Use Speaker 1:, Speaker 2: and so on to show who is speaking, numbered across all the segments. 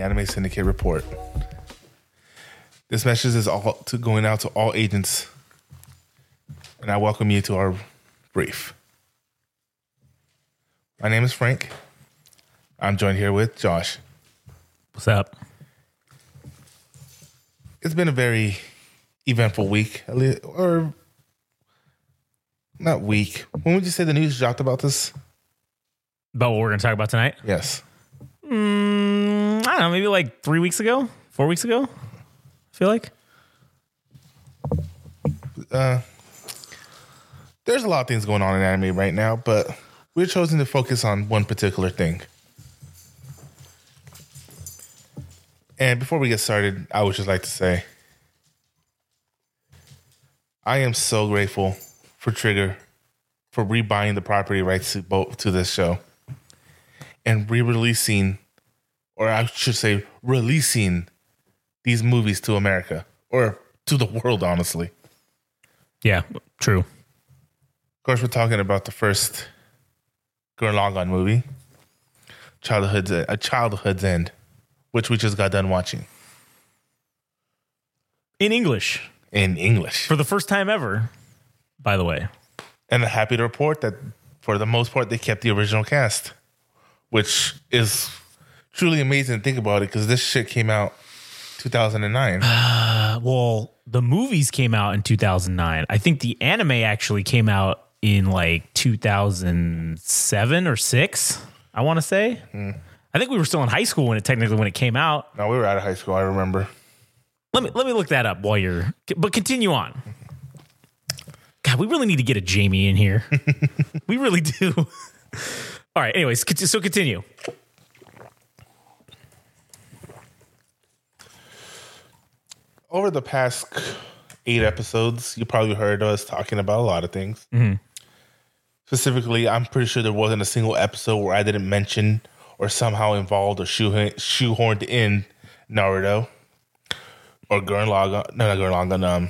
Speaker 1: Welcome to the Anime Syndicate Report. This message is all to going out to all agents, and I welcome you to our brief. My name is Frank. I'm joined here with Josh.
Speaker 2: What's up?
Speaker 1: It's been a very eventful week, or not week. When would you say the news dropped about this?
Speaker 2: About what we're going to talk about tonight?
Speaker 1: Yes.
Speaker 2: Mm, Mm, I don't know, maybe like three weeks ago, four weeks ago. I feel like.
Speaker 1: Uh, there's a lot of things going on in anime right now, but we're chosen to focus on one particular thing. And before we get started, I would just like to say I am so grateful for Trigger for rebuying the property rights to both to this show and re-releasing or I should say releasing these movies to America or to the world honestly.
Speaker 2: Yeah, true.
Speaker 1: Of course, we're talking about the first Gurren Lagann movie, Childhood's A Childhood's End, which we just got done watching
Speaker 2: In English
Speaker 1: in English.
Speaker 2: for the first time ever, by the way.
Speaker 1: And I'm happy to report that for the most part, they kept the original cast, which is truly amazing to think about it because this shit came out 2009.
Speaker 2: Uh, well, the movies came out in 2009. I think the anime actually came out in like 2007 or 6, I want to say. I think we were still in high school when it technically when it came out.
Speaker 1: no, we were out of high school, I remember.
Speaker 2: Let me let me look that up while you're but continue on. God, we really need to get a Jamie in here. we really do. All right, anyways, so continue.
Speaker 1: Over the past eight episodes, you probably heard us talking about a lot of things. Specifically, I'm pretty sure there wasn't a single episode where I didn't mention or somehow involved or shoehorned, shoehorned in Naruto or Gurren Lagann, no, not Gurren Lagann, um,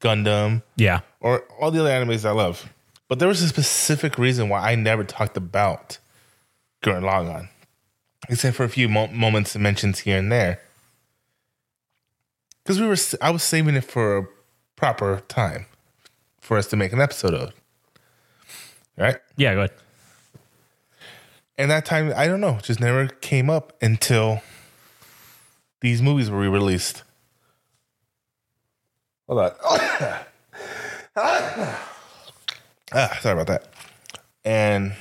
Speaker 1: Gundam,
Speaker 2: Yeah.
Speaker 1: or all the other animes I love. But there was a specific reason why I never talked about Gurren Lagann, except for a few mo- moments and mentions here and there. Because we were, I was saving it for a proper time for us to make an episode of, right?
Speaker 2: Yeah, go ahead.
Speaker 1: And that time, I don't know, just never came up until these movies were re-released. Hold on. ah, sorry about that. And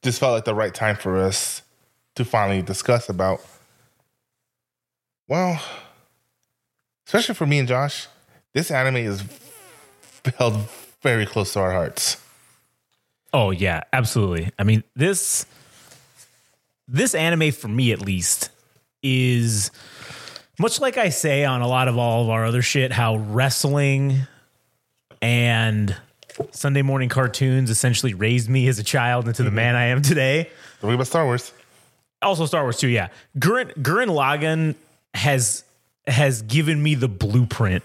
Speaker 1: just felt like the right time for us to finally discuss about, well, especially for me and Josh, this anime is held very close to our hearts.
Speaker 2: Oh yeah, absolutely. I mean, this this anime for me at least is much like I say on a lot of all of our other shit how wrestling and Sunday morning cartoons essentially raised me as a child into the mm-hmm. man I am today.
Speaker 1: Worry about Star Wars.
Speaker 2: Also Star Wars too, yeah. Gurren Gurren Lagann has has given me the blueprint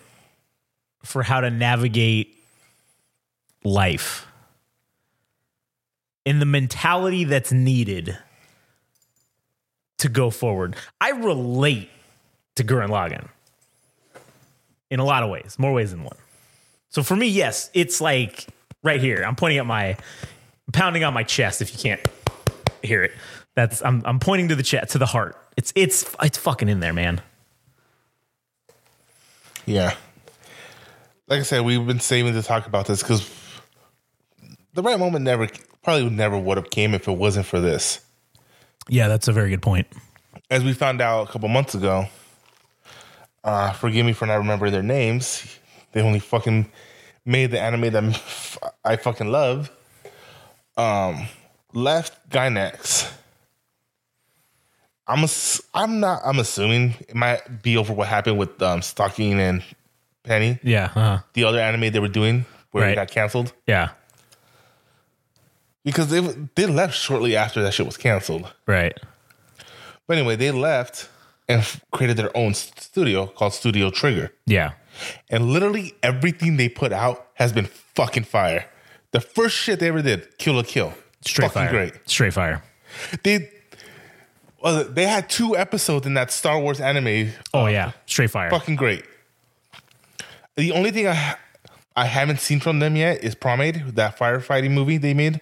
Speaker 2: for how to navigate life and the mentality that's needed to go forward. I relate to Gurren Lagann in a lot of ways, more ways than one. So for me, yes, it's like right here. I'm pointing at my pounding on my chest if you can't hear it. That's I'm I'm pointing to the chest to the heart. It's it's it's fucking in there, man.
Speaker 1: Yeah. Like I said, we've been saving to talk about this because the right moment never, probably never would have came if it wasn't for this.
Speaker 2: Yeah, that's a very good point.
Speaker 1: As we found out a couple months ago, uh, forgive me for not remembering their names. They only fucking made the anime that I fucking love. Um, left Gainax. I'm ass- I'm not I'm assuming it might be over what happened with um, Stocking and Penny.
Speaker 2: Yeah, uh,
Speaker 1: the other anime they were doing where it got canceled
Speaker 2: yeah,
Speaker 1: because they they left shortly after that shit was canceled.
Speaker 2: right.
Speaker 1: But anyway, they left and created their own studio called Studio Trigger,
Speaker 2: Yeah,
Speaker 1: and literally everything they put out has been fucking fire. The first shit they ever did, Kill la Kill,
Speaker 2: straight
Speaker 1: fucking
Speaker 2: fire.
Speaker 1: great.
Speaker 2: Straight fire.
Speaker 1: They well, they had two episodes in that Star Wars anime.
Speaker 2: Oh yeah, straight fire.
Speaker 1: Fucking great. The only thing I I haven't seen from them yet is Promare, that firefighting movie they made,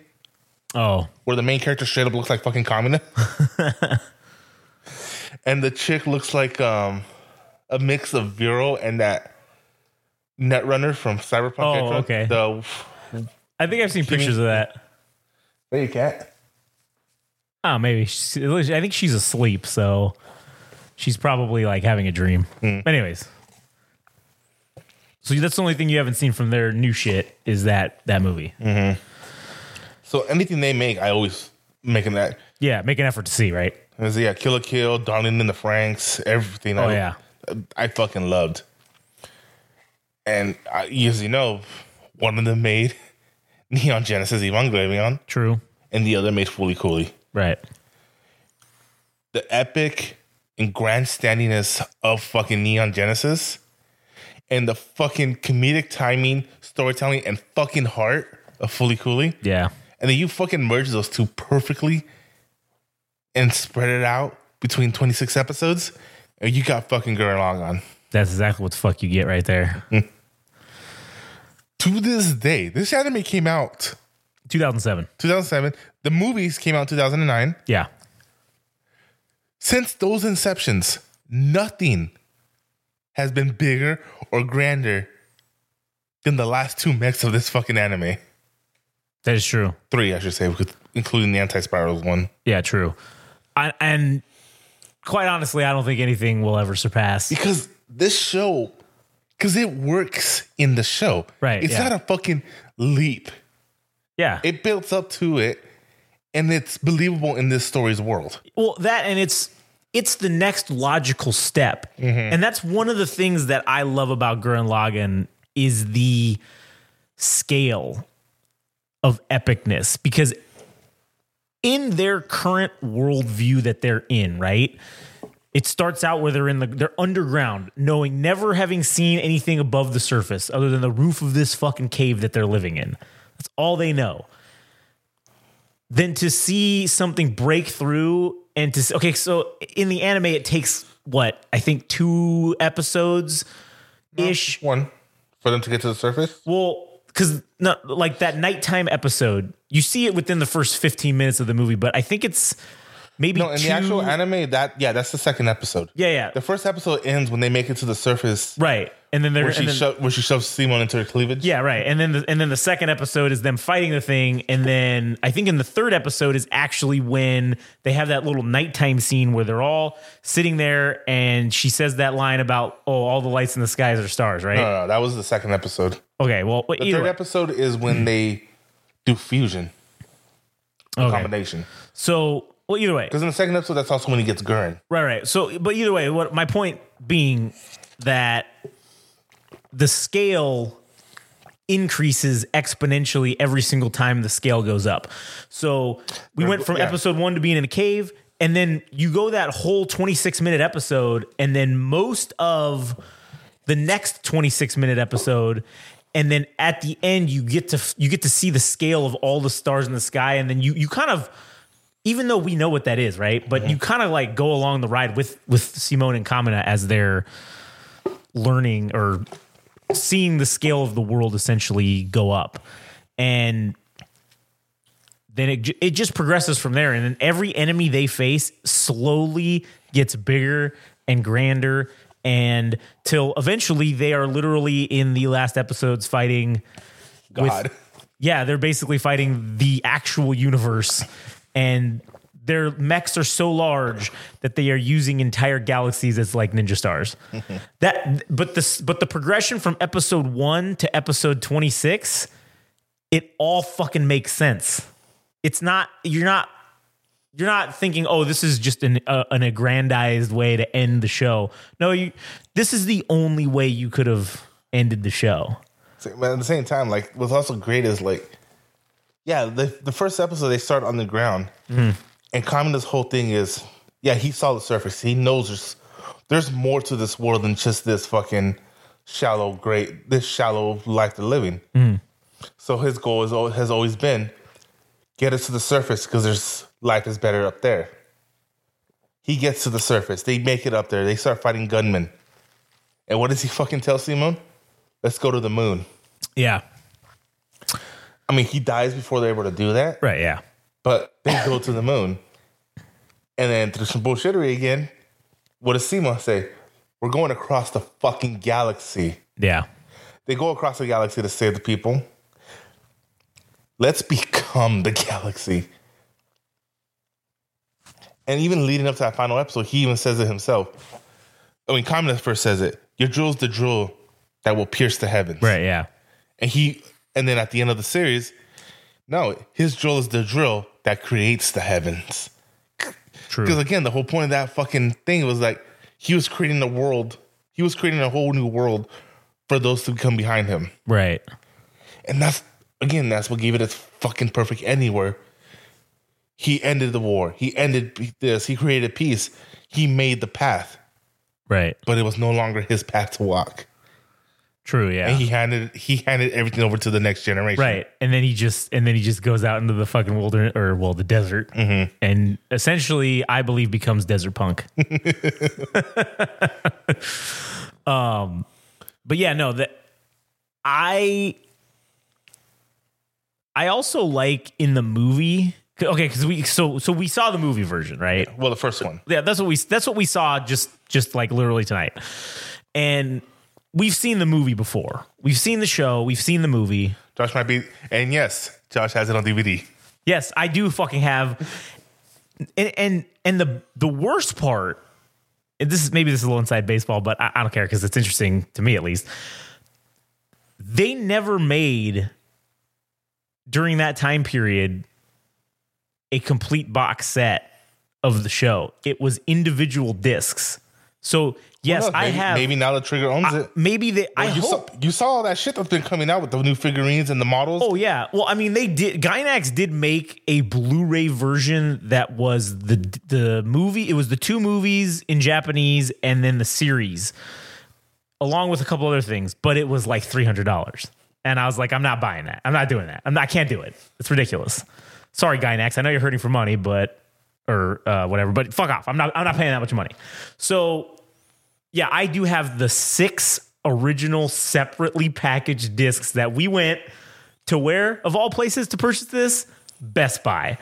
Speaker 2: Oh,
Speaker 1: where the main character straight up looks like fucking Kamina, and the chick looks like um a mix of Vero and that Netrunner from Cyberpunk.
Speaker 2: Oh, okay.
Speaker 1: The
Speaker 2: I think I've seen pictures of that.
Speaker 1: there you cat.
Speaker 2: Oh, maybe. She, I think she's asleep, so she's probably like having a dream. Mm. Anyways, so that's the only thing you haven't seen from their new shit is that that movie. Mm-hmm.
Speaker 1: So anything they make, I always making that.
Speaker 2: Yeah, make an effort to see, right?
Speaker 1: Is yeah, Kill la Kill, Darling in the Franxx, everything.
Speaker 2: Oh,
Speaker 1: I,
Speaker 2: yeah.
Speaker 1: I fucking loved. And I, as you know, one of them made Neon Genesis Evangelion,
Speaker 2: True.
Speaker 1: and the other made Fooly Cooly.
Speaker 2: Right.
Speaker 1: The epic and grandstandiness of fucking Neon Genesis, and the fucking comedic timing, storytelling, and fucking heart of Fooly Cooly.
Speaker 2: Yeah.
Speaker 1: And then you fucking merge those two perfectly and spread it out between 26 episodes, and you got fucking Gurren Lagann.
Speaker 2: That's exactly what the fuck you get right there.
Speaker 1: To this day, this anime came out
Speaker 2: 2007.
Speaker 1: 2007. The movies came out 2009.
Speaker 2: Yeah.
Speaker 1: Since those inceptions, nothing has been bigger or grander than the last two mechs of this fucking anime.
Speaker 2: That is true.
Speaker 1: Three, I should say, including the anti-spirals one.
Speaker 2: Yeah, true. I, and quite honestly, I don't think anything will ever surpass.
Speaker 1: because this show because it works in the show
Speaker 2: Right,
Speaker 1: it's
Speaker 2: yeah.
Speaker 1: not a fucking leap
Speaker 2: Yeah.
Speaker 1: it builds up to it and it's believable in this story's world
Speaker 2: Well, that and it's it's the next logical step, mm-hmm. and that's one of the things that I love about Gurren Lagann is the scale of epicness because in their current worldview that they're in, right? It starts out where they're in the they're underground, knowing never having seen anything above the surface other than the roof of this fucking cave that they're living in. That's all they know then to see something break through and to okay so in the anime it takes what i think two episodes ish?
Speaker 1: one for them to get to the surface?
Speaker 2: Well because not like that nighttime episode you see it within the first 15 minutes of the movie but i think it's maybe
Speaker 1: no in
Speaker 2: two,
Speaker 1: the actual anime that yeah that's the second episode.
Speaker 2: Yeah yeah.
Speaker 1: The first episode ends when they make it to the surface.
Speaker 2: Right. And then they're
Speaker 1: where she
Speaker 2: then,
Speaker 1: sho- where she shoves Simon into her cleavage.
Speaker 2: Yeah right. And then the, and then the second episode is them fighting the thing. And then i think in the third episode is actually when they have that little nighttime scene where they're all sitting there and she says that line about oh all the lights in the skies are stars right?
Speaker 1: No, no, no, that was the second episode.
Speaker 2: Okay well
Speaker 1: the
Speaker 2: either
Speaker 1: third
Speaker 2: way.
Speaker 1: episode is when they do fusion.
Speaker 2: Okay.
Speaker 1: combination.
Speaker 2: So well either way
Speaker 1: because in the second episode that's also when he gets Gurren
Speaker 2: Right, right. So, but either way, what my point being that the scale increases exponentially every single time the scale goes up. So we went from
Speaker 1: Yeah.
Speaker 2: episode one to being in a cave, and then you go that whole 26 minute episode, and then most of the next 26 minute episode and then at the end you get to you get to see the scale of all the stars in the sky and then you you kind of even though we know what that is, right? But you kind of like go along the ride with with Simone and Kamina as they're learning or seeing the scale of the world essentially go up, and then it it just progresses from there. And then every enemy they face slowly gets bigger and grander, and till eventually they are literally in the last episodes fighting
Speaker 1: God.
Speaker 2: Yeah, they're basically fighting the actual universe, and their mechs are so large that they are using entire galaxies as like ninja stars. that, but this, but the progression from episode one to episode twenty six, it all fucking makes sense. It's not you're not you're not thinking, oh, this is just an uh, an aggrandized way to end the show. No, you. This is the only way you could have ended the show.
Speaker 1: But at the same time, like what's also great is like, yeah, the the first episode they start on the ground, mm-hmm. and Kamina's whole thing is, yeah, he saw the surface. He knows there's there's more to this world than just this fucking shallow, great this shallow life they're living. Mm-hmm. So his goal is has always been get us to the surface because there's life is better up there. He gets to the surface. They make it up there. They start fighting gunmen. And what does he fucking tell Simon? Let's go to the moon.
Speaker 2: Yeah.
Speaker 1: I mean, he dies before they're able to do that,
Speaker 2: Right. Yeah.
Speaker 1: but they go to the moon. And then through some bullshittery again, what does Sima say? We're going across the fucking galaxy.
Speaker 2: Yeah.
Speaker 1: They go across the galaxy to save the people. Let's become the galaxy. And even leading up to that final episode, he even says it himself. I mean, Kamina first says it. Your drill's the drill that will pierce the heavens.
Speaker 2: Right. Yeah.
Speaker 1: And he, and then at the end of the series, no, his drill is the drill that creates the heavens.
Speaker 2: True.
Speaker 1: Because again, the whole point of that fucking thing was like he was creating a world. He was creating a whole new world for those to come behind him.
Speaker 2: Right.
Speaker 1: And that's again, that's what gave it its fucking perfect ending where he ended the war. He ended this. He created peace. He made the path,
Speaker 2: Right.
Speaker 1: but it was no longer his path to walk.
Speaker 2: True. Yeah.
Speaker 1: And he handed he handed everything over to the next generation.
Speaker 2: Right. And then he just and then he just goes out into the fucking wilderness or well the desert and essentially I believe becomes desert punk. um but yeah, no, that I I also like in the movie okay, cuz we so so we saw the movie version, right?
Speaker 1: Well, the first one.
Speaker 2: yeah, that's what we that's what we saw just just like literally tonight. And we've seen the movie before. We've seen the show, we've seen the movie.
Speaker 1: Josh might be, and yes, Josh has it on DVD.
Speaker 2: Yes, I do fucking have and and, and the the worst part and this is maybe this is a little inside baseball, but I, I don't care because it's interesting to me at least. They never made during that time period a complete box set of the show. It was individual discs. So yes, I
Speaker 1: maybe,
Speaker 2: have
Speaker 1: Maybe now the trigger owns it.
Speaker 2: maybe they I
Speaker 1: you
Speaker 2: hope
Speaker 1: saw you saw all that shit that's been coming out with the new figurines and the models.
Speaker 2: Oh yeah. Well, I mean, they did. Gainax did make a Blu-ray version that was the the movie. It was the two movies in Japanese and then the series, along with a couple other things. But it was like three hundred dollars, and I was like, I'm not buying that. I'm not doing that. I'm not, I can't do it. It's ridiculous. Sorry, Gainax. I know you're hurting for money, but or uh, whatever. But fuck off. I'm not. I'm not paying that much money. So yeah, I do have the six original separately packaged discs that we went to where of all places to purchase this Best Buy.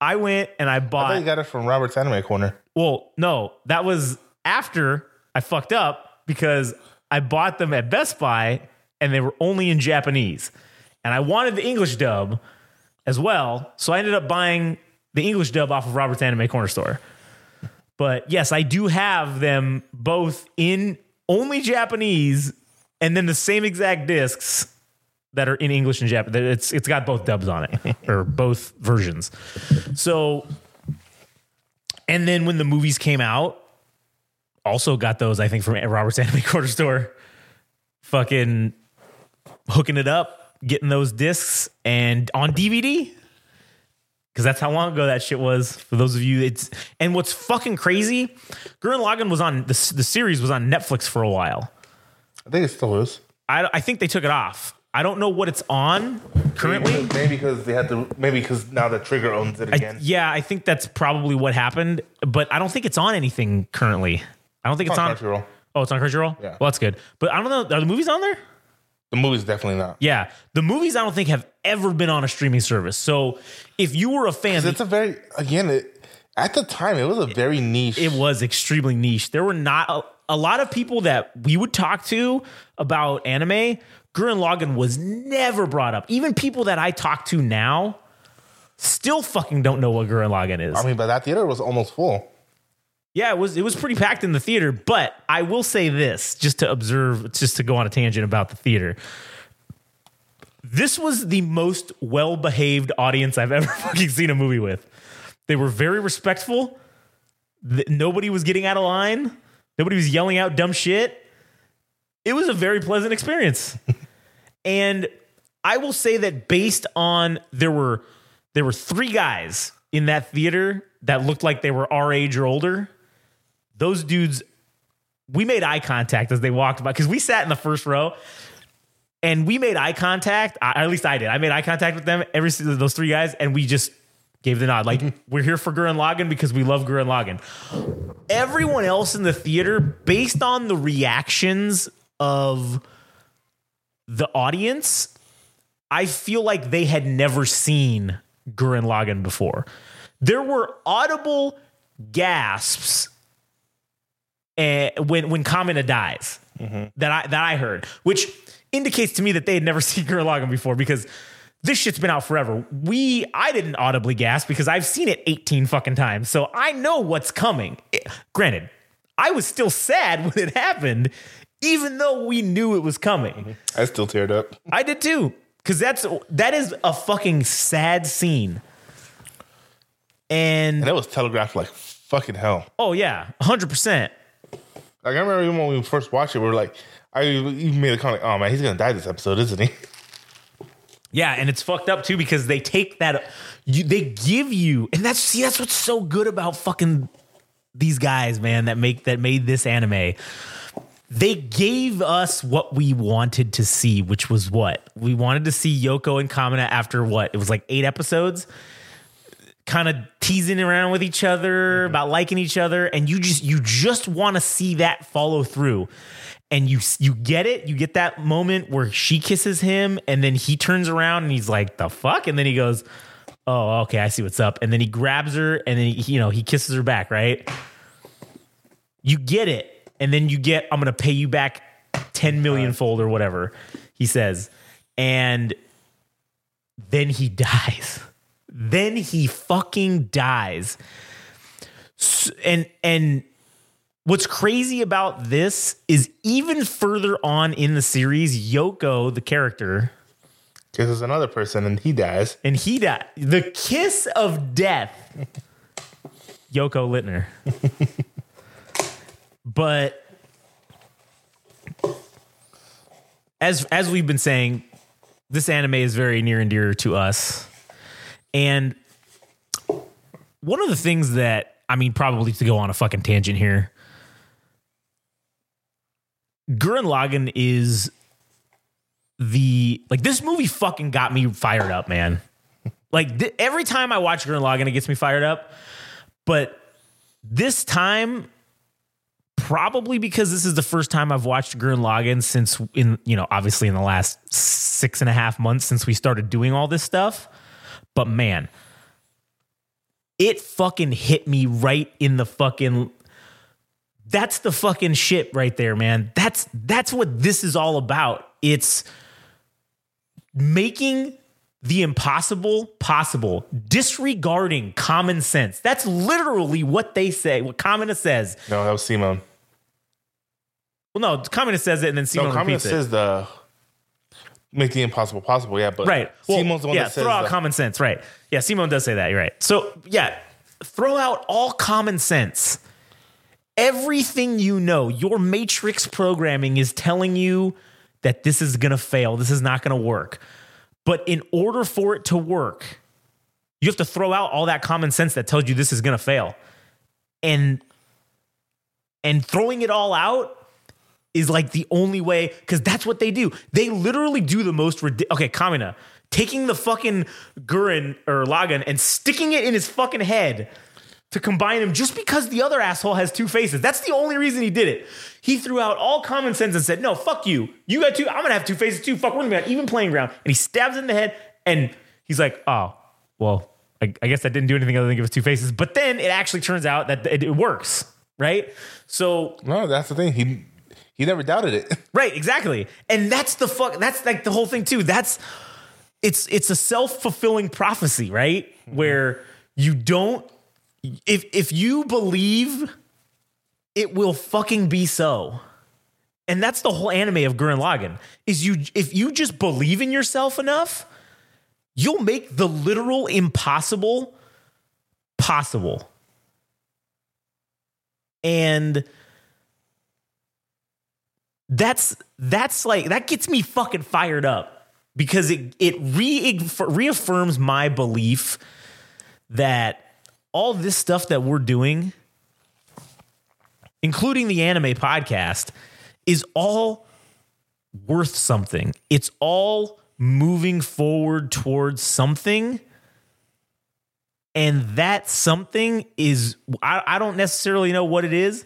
Speaker 2: I went and I
Speaker 1: I thought
Speaker 2: bought.
Speaker 1: you got it from Robert's Anime Corner.
Speaker 2: well, no, that was after I fucked up because I bought them at Best Buy and they were only in Japanese, and I wanted the English dub as well. So I ended up buying the English dub off of Robert's Anime Corner store. But yes, I do have them both in only Japanese and then the same exact discs that are in English and Japanese. It's it's got both dubs on it or both versions. So and then when the movies came out, also got those I think from Robert's Anime Corner store. Fucking hooking it up, getting those discs and on DVD because that's how long ago that shit was. For those of you, it's and what's fucking crazy, Gurren Lagann was on the the series was on Netflix for a while.
Speaker 1: I think it still is.
Speaker 2: I I think they took it off. I don't know what it's on currently.
Speaker 1: Maybe, because they had to. Maybe because now the Trigger owns it
Speaker 2: I,
Speaker 1: again.
Speaker 2: yeah, I think that's probably what happened, but I don't think it's on anything currently. I don't think it's
Speaker 1: on
Speaker 2: on.
Speaker 1: Crunchyroll.
Speaker 2: Oh, it's on Crunchyroll.
Speaker 1: Yeah.
Speaker 2: well, that's good. But I don't know. Are the movies on there?
Speaker 1: The movie's definitely not.
Speaker 2: Yeah, the movies I don't think have ever been on a streaming service. So if you were a fan,
Speaker 1: It's a very again. It, at the time, it was a very niche.
Speaker 2: it was extremely niche. There were not a, a lot of people that we would talk to about anime. Gurren Lagann was never brought up. Even people that I talk to now still fucking don't know what Gurren Lagann is.
Speaker 1: I mean, but that theater was almost full.
Speaker 2: Yeah, it was it was pretty packed in the theater, but I will say this just to observe just to go on a tangent about the theater. This was the most well-behaved audience I've ever fucking seen a movie with. They were very respectful. Th- Nobody was getting out of line. Nobody was yelling out dumb shit. It was a very pleasant experience. and I will say that based on there were there were three guys in that theater that looked like they were our age or older. Those dudes we made eye contact as they walked by because we sat in the first row and we made eye contact. I, at least I did. I made eye contact with them, every those three guys, and we just gave the nod. Like, mm-hmm. we're here for Gurren Lagann because we love Gurren Lagann. Everyone else in the theater, based on the reactions of the audience, I feel like they had never seen Gurren Lagann before. There were audible gasps eh, when when Kamina dies that I that I heard, which indicates to me that they had never seen Gurren Lagann before because this shit's been out forever. We I didn't audibly gasp because I've seen it 18 fucking times. So I know what's coming. Eh, granted, I was still sad when it happened, even though we knew it was coming.
Speaker 1: I still teared up.
Speaker 2: I did too. Cause that's that is a fucking sad scene. And
Speaker 1: And that was telegraphed like fucking hell.
Speaker 2: oh yeah, hundred percent.
Speaker 1: Like I remember even when we first watched it, we were like, I even made a comment, oh man, he's gonna die this episode, isn't he?
Speaker 2: Yeah, and it's fucked up too because they take that, you, they give you, and that's see that's what's so good about fucking these guys, man, that make that made this anime. They gave us what we wanted to see, which was what we wanted to see Yoko and Kamina after what it was like eight episodes, kind of teasing around with each other mm-hmm. about liking each other, and you just you just want to see that follow through. And you you get it you get that moment where she kisses him and then he turns around and he's like the fuck? And then he goes oh okay i see what's up. And then he grabs her and then he, you know he kisses her back right? You get it and then you get i'm gonna pay you back 10 million fold or whatever he says. And then he dies then he fucking dies and and What's crazy about this is even further on in the series, Yoko, the character,
Speaker 1: kisses another person and he dies.
Speaker 2: and he dies. The kiss of death. Yoko Littner. but as as we've been saying, this anime is very near and dear to us. And one of the things that I mean, probably to go on a fucking tangent here. Gurren Lagann is the like this movie fucking got me fired up, man. Like th- every time I watch Gurren Lagann, it gets me fired up. But this time, probably because this is the first time I've watched Gurren Lagann since in you know obviously in the last six and a half months since we started doing all this stuff. But man, it fucking hit me right in the fucking that's the fucking shit right there, man. That's that's what this is all about. It's making the impossible possible, disregarding common sense. That's literally what they say, what Kamina says.
Speaker 1: No, that was Simone.
Speaker 2: Well, no, Kamina says it and then
Speaker 1: No,
Speaker 2: Simon
Speaker 1: Kamina
Speaker 2: repeats it.
Speaker 1: says the make the impossible possible. Yeah, but
Speaker 2: Right. Well,
Speaker 1: Simone's the one
Speaker 2: yeah,
Speaker 1: that says
Speaker 2: throw out
Speaker 1: the-
Speaker 2: common sense. Right. Yeah, Simon does say that. You're right. So, yeah, throw out all common sense. Everything you know, your matrix programming is telling you that this is going to fail. This is not going to work. But in order for it to work, you have to throw out all that common sense that tells you this is going to fail. And and throwing it all out is like the only way because that's what they do. They literally do the most ridiculous. Okay, Kamina taking the fucking Gurren or Lagann and sticking it in his fucking head to combine him just because the other asshole has two faces. That's the only reason he did it. He threw out all common sense and said, "No, fuck you. You got two. I'm gonna have two faces too. Fuck, we're gonna be even playing ground." And he stabs in the head, and he's like, "Oh, well, I, I guess that didn't do anything other than give us two faces." But then it actually turns out that it works, right? So
Speaker 1: No, that's the thing. He he never doubted it.
Speaker 2: Right, exactly. And that's the fuck that's like the whole thing too. That's it's it's a self-fulfilling prophecy, right? Mm-hmm. Where you don't if if you believe it will fucking be so. And that's the whole anime of Gurren Lagann. Is you if you just believe in yourself enough, you'll make the literal impossible possible. And that's that's like that gets me fucking fired up because it it re- reaffirms my belief that all this stuff that we're doing including the anime podcast is all worth something it's all moving forward towards something And that something is, I, I don't necessarily know what it is.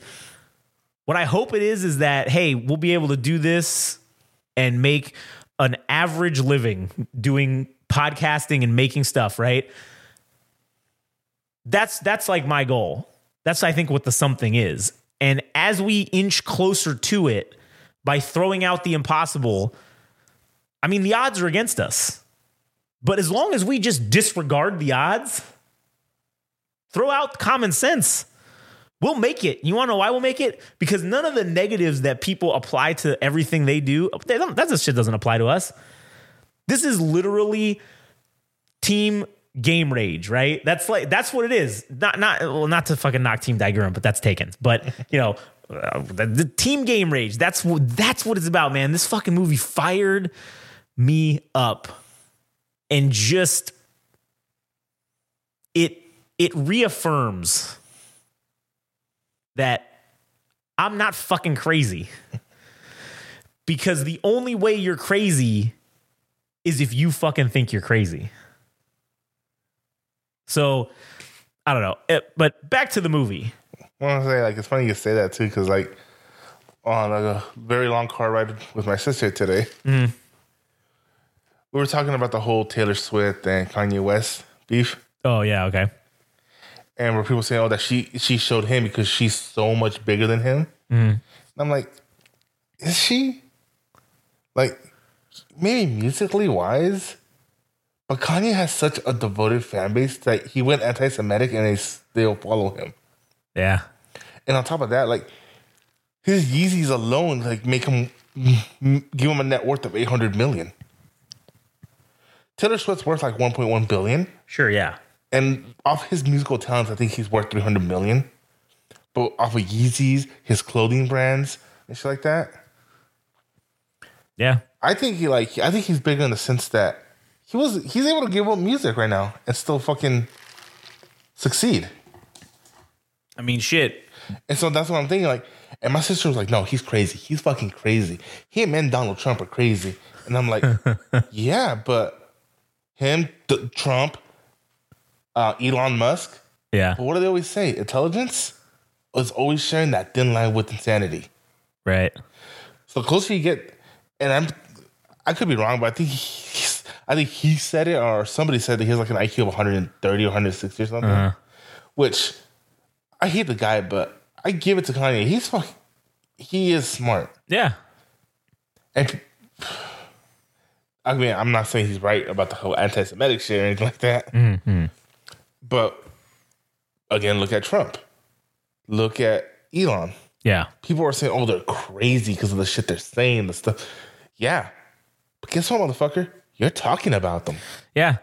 Speaker 2: What I hope it is is that, hey, we'll be able to do this and make an average living doing podcasting and making stuff, right? That's that's like my goal. That's I think what the something is. And as we inch closer to it by throwing out the impossible, I mean the odds are against us. But as long as we just disregard the odds, throw out common sense, we'll make it. You want to know why we'll make it? Because none of the negatives that people apply to everything they do, they that shit doesn't apply to us. This is literally team game rage, right? That's like that's what it is. Not not well, not to fucking knock Team Dai-Gurren, but that's taken. But you know, uh, the, the team game rage. That's what that's what it's about, man. This fucking movie fired me up, and just it it reaffirms that I'm not fucking crazy. because the only way you're crazy is if you fucking think you're crazy. So, I don't know. It- but back to the movie.
Speaker 1: I want to say like it's funny you say that too because like on a very long car ride with my sister today, mm-hmm. we were talking about the whole Taylor Swift and Kanye West beef,
Speaker 2: Oh, yeah, okay.
Speaker 1: And where people say, "Oh, that she she showed him because she's so much bigger than him." Mm. And I'm like, is she? Like, maybe musically wise, but Kanye has such a devoted fan base that he went anti-Semitic and they still follow him.
Speaker 2: Yeah.
Speaker 1: And on top of that, like his Yeezys alone, like make him give him a net worth of eight hundred million. Taylor Swift's worth like one point one billion,
Speaker 2: Sure, yeah.
Speaker 1: And off his musical talents, I think he's worth three hundred million. But off of Yeezys, his clothing brands and shit like that,
Speaker 2: Yeah.
Speaker 1: I think he like I think he's bigger in the sense that he was he's able to give up music right now and still fucking succeed.
Speaker 2: I mean, shit.
Speaker 1: And so that's what I'm thinking. Like, and my sister was like, "No, he's crazy. He's fucking crazy. Him and Donald Trump are crazy." And I'm like, "Yeah, but him, D- Trump, uh, Elon Musk.
Speaker 2: Yeah.
Speaker 1: But what do they always say? Intelligence is always sharing that thin line with insanity.
Speaker 2: Right.
Speaker 1: So the closer you get, and I'm, I could be wrong, but I think he's, I think he said it or somebody said that he has like an IQ of 130 or 160 or something. Which I hate the guy, but I give it to Kanye. He's fucking, he is smart.
Speaker 2: Yeah.
Speaker 1: And I mean, I'm not saying he's right about the whole anti-Semitic shit or anything like that. But again, look at Trump. Look at Elon.
Speaker 2: Yeah.
Speaker 1: People are saying, "Oh, they're crazy because of the shit they're saying, the stuff." Yeah, but guess what, motherfucker? You're talking about them,
Speaker 2: Yeah.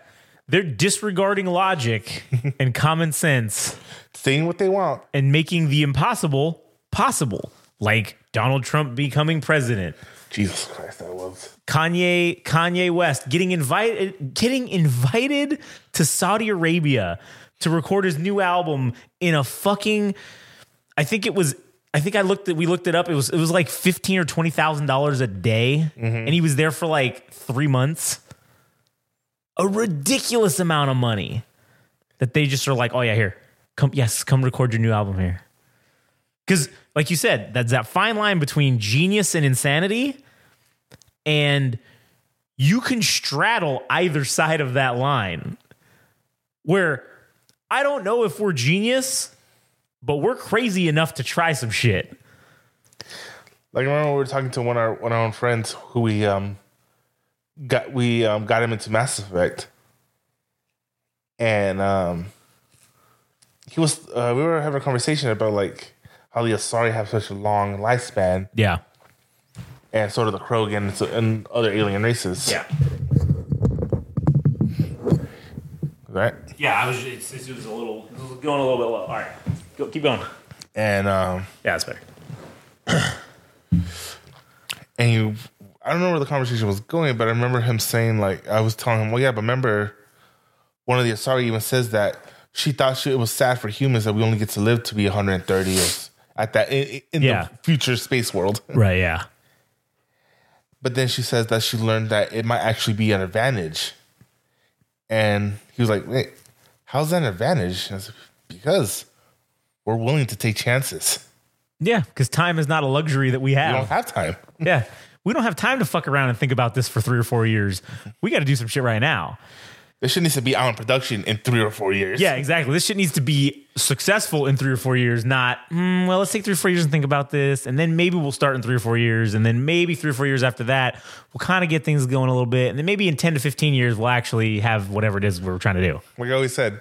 Speaker 2: They're disregarding logic and common sense
Speaker 1: saying what they want.
Speaker 2: and making the impossible possible, like Donald Trump becoming president.
Speaker 1: Jesus Christ, that was.
Speaker 2: Kanye Kanye West getting invited getting invited to Saudi Arabia to record his new album in a fucking I think it was I think I looked at we looked it up. It was it was like 15 or 20 thousand dollars a day. Mm-hmm. And he was there for like 3 months. A ridiculous amount of money that they just are like oh yeah here. Come yes come record your new album here cuz like you said that's that fine line between genius and insanity and you can straddle either side of that line where I don't know if we're genius, but we're crazy enough to try some shit.
Speaker 1: Like I remember we were talking to one of our one of our own friends who we um got we um got him into Mass Effect, and um he was uh, we were having a conversation about like how the Asari have such a long lifespan
Speaker 2: Yeah.
Speaker 1: and sort of the Krogan and, so, and other alien races.
Speaker 2: Yeah.
Speaker 1: right.
Speaker 2: Yeah, I was it's, it was a little it was going a little bit low. All right. Go, keep going.
Speaker 1: And um
Speaker 2: Yeah, that's better.
Speaker 1: and you I don't know where the conversation was going, but I remember him saying like I was telling him, well, yeah, but remember one of the Asari even says that she thought she, it was sad for humans that we only get to live to be 130 years at that in, in
Speaker 2: Yeah.
Speaker 1: the future space world.
Speaker 2: Right, yeah.
Speaker 1: But then she says that she learned that it might actually be an advantage. And he was like, wait, How's that an advantage? I said, because we're willing to take chances.
Speaker 2: Yeah, because time is not a luxury that we have.
Speaker 1: We don't have time.
Speaker 2: yeah. We don't have time to fuck around and think about this for three or four years. We got to do some shit right now.
Speaker 1: This shit needs to be out in production in three or four years.
Speaker 2: Yeah, exactly. This shit needs to be successful in three or four years, not, "Hmm, well, let's take three or four years and think about this. And then maybe we'll start in three or four years. And then maybe three or four years after that, we'll kind of get things going a little bit. And then maybe in 10 to 15 years, we'll actually have whatever it is we're trying to do.
Speaker 1: Like I always said,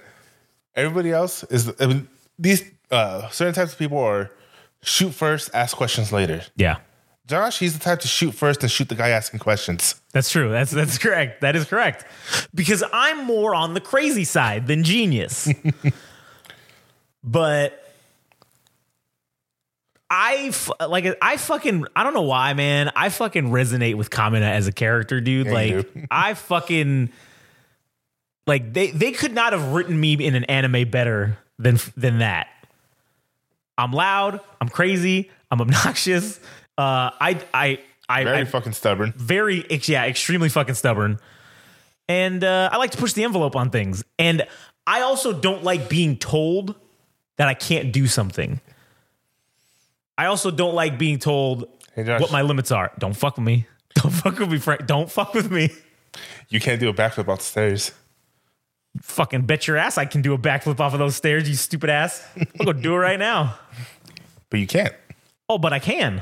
Speaker 1: everybody else is I mean, these uh, certain types of people are shoot first, ask questions later.
Speaker 2: Yeah.
Speaker 1: Josh, he's the type to shoot first and shoot the guy asking questions.
Speaker 2: That's true. That's that's correct. That is correct. Because I'm more on the crazy side than genius. but I f- like I fucking I don't know why, man. I fucking resonate with Kamina as a character, dude.
Speaker 1: Yeah,
Speaker 2: like
Speaker 1: do.
Speaker 2: I fucking like they they could not have written me in an anime better than than that. I'm loud, I'm crazy, I'm obnoxious. Uh I I I,
Speaker 1: Very
Speaker 2: I
Speaker 1: fucking stubborn.
Speaker 2: very yeah extremely fucking stubborn. And uh, i like to push the envelope on things. And i also don't like being told that i can't do something. I also don't like being told
Speaker 1: Hey,
Speaker 2: what my limits are. Don't fuck with me. Don't fuck with me frank. Don't fuck with me.
Speaker 1: You can't do a backflip off the stairs.
Speaker 2: fucking bet your ass i can do a backflip off of those stairs you stupid ass. I'll go do it right now.
Speaker 1: But you can't.
Speaker 2: oh but i can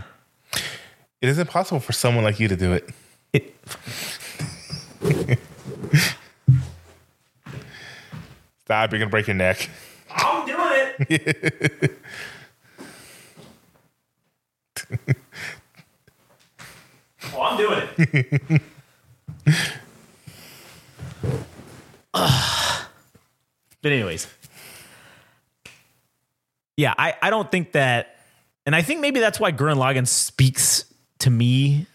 Speaker 1: It is impossible for someone like you to do it.
Speaker 2: it,
Speaker 1: Stop, you're gonna break your neck.
Speaker 2: i'm doing it oh i'm doing it But anyways, yeah, I, I don't think that, and I think maybe that's why Gurren Lagann speaks to me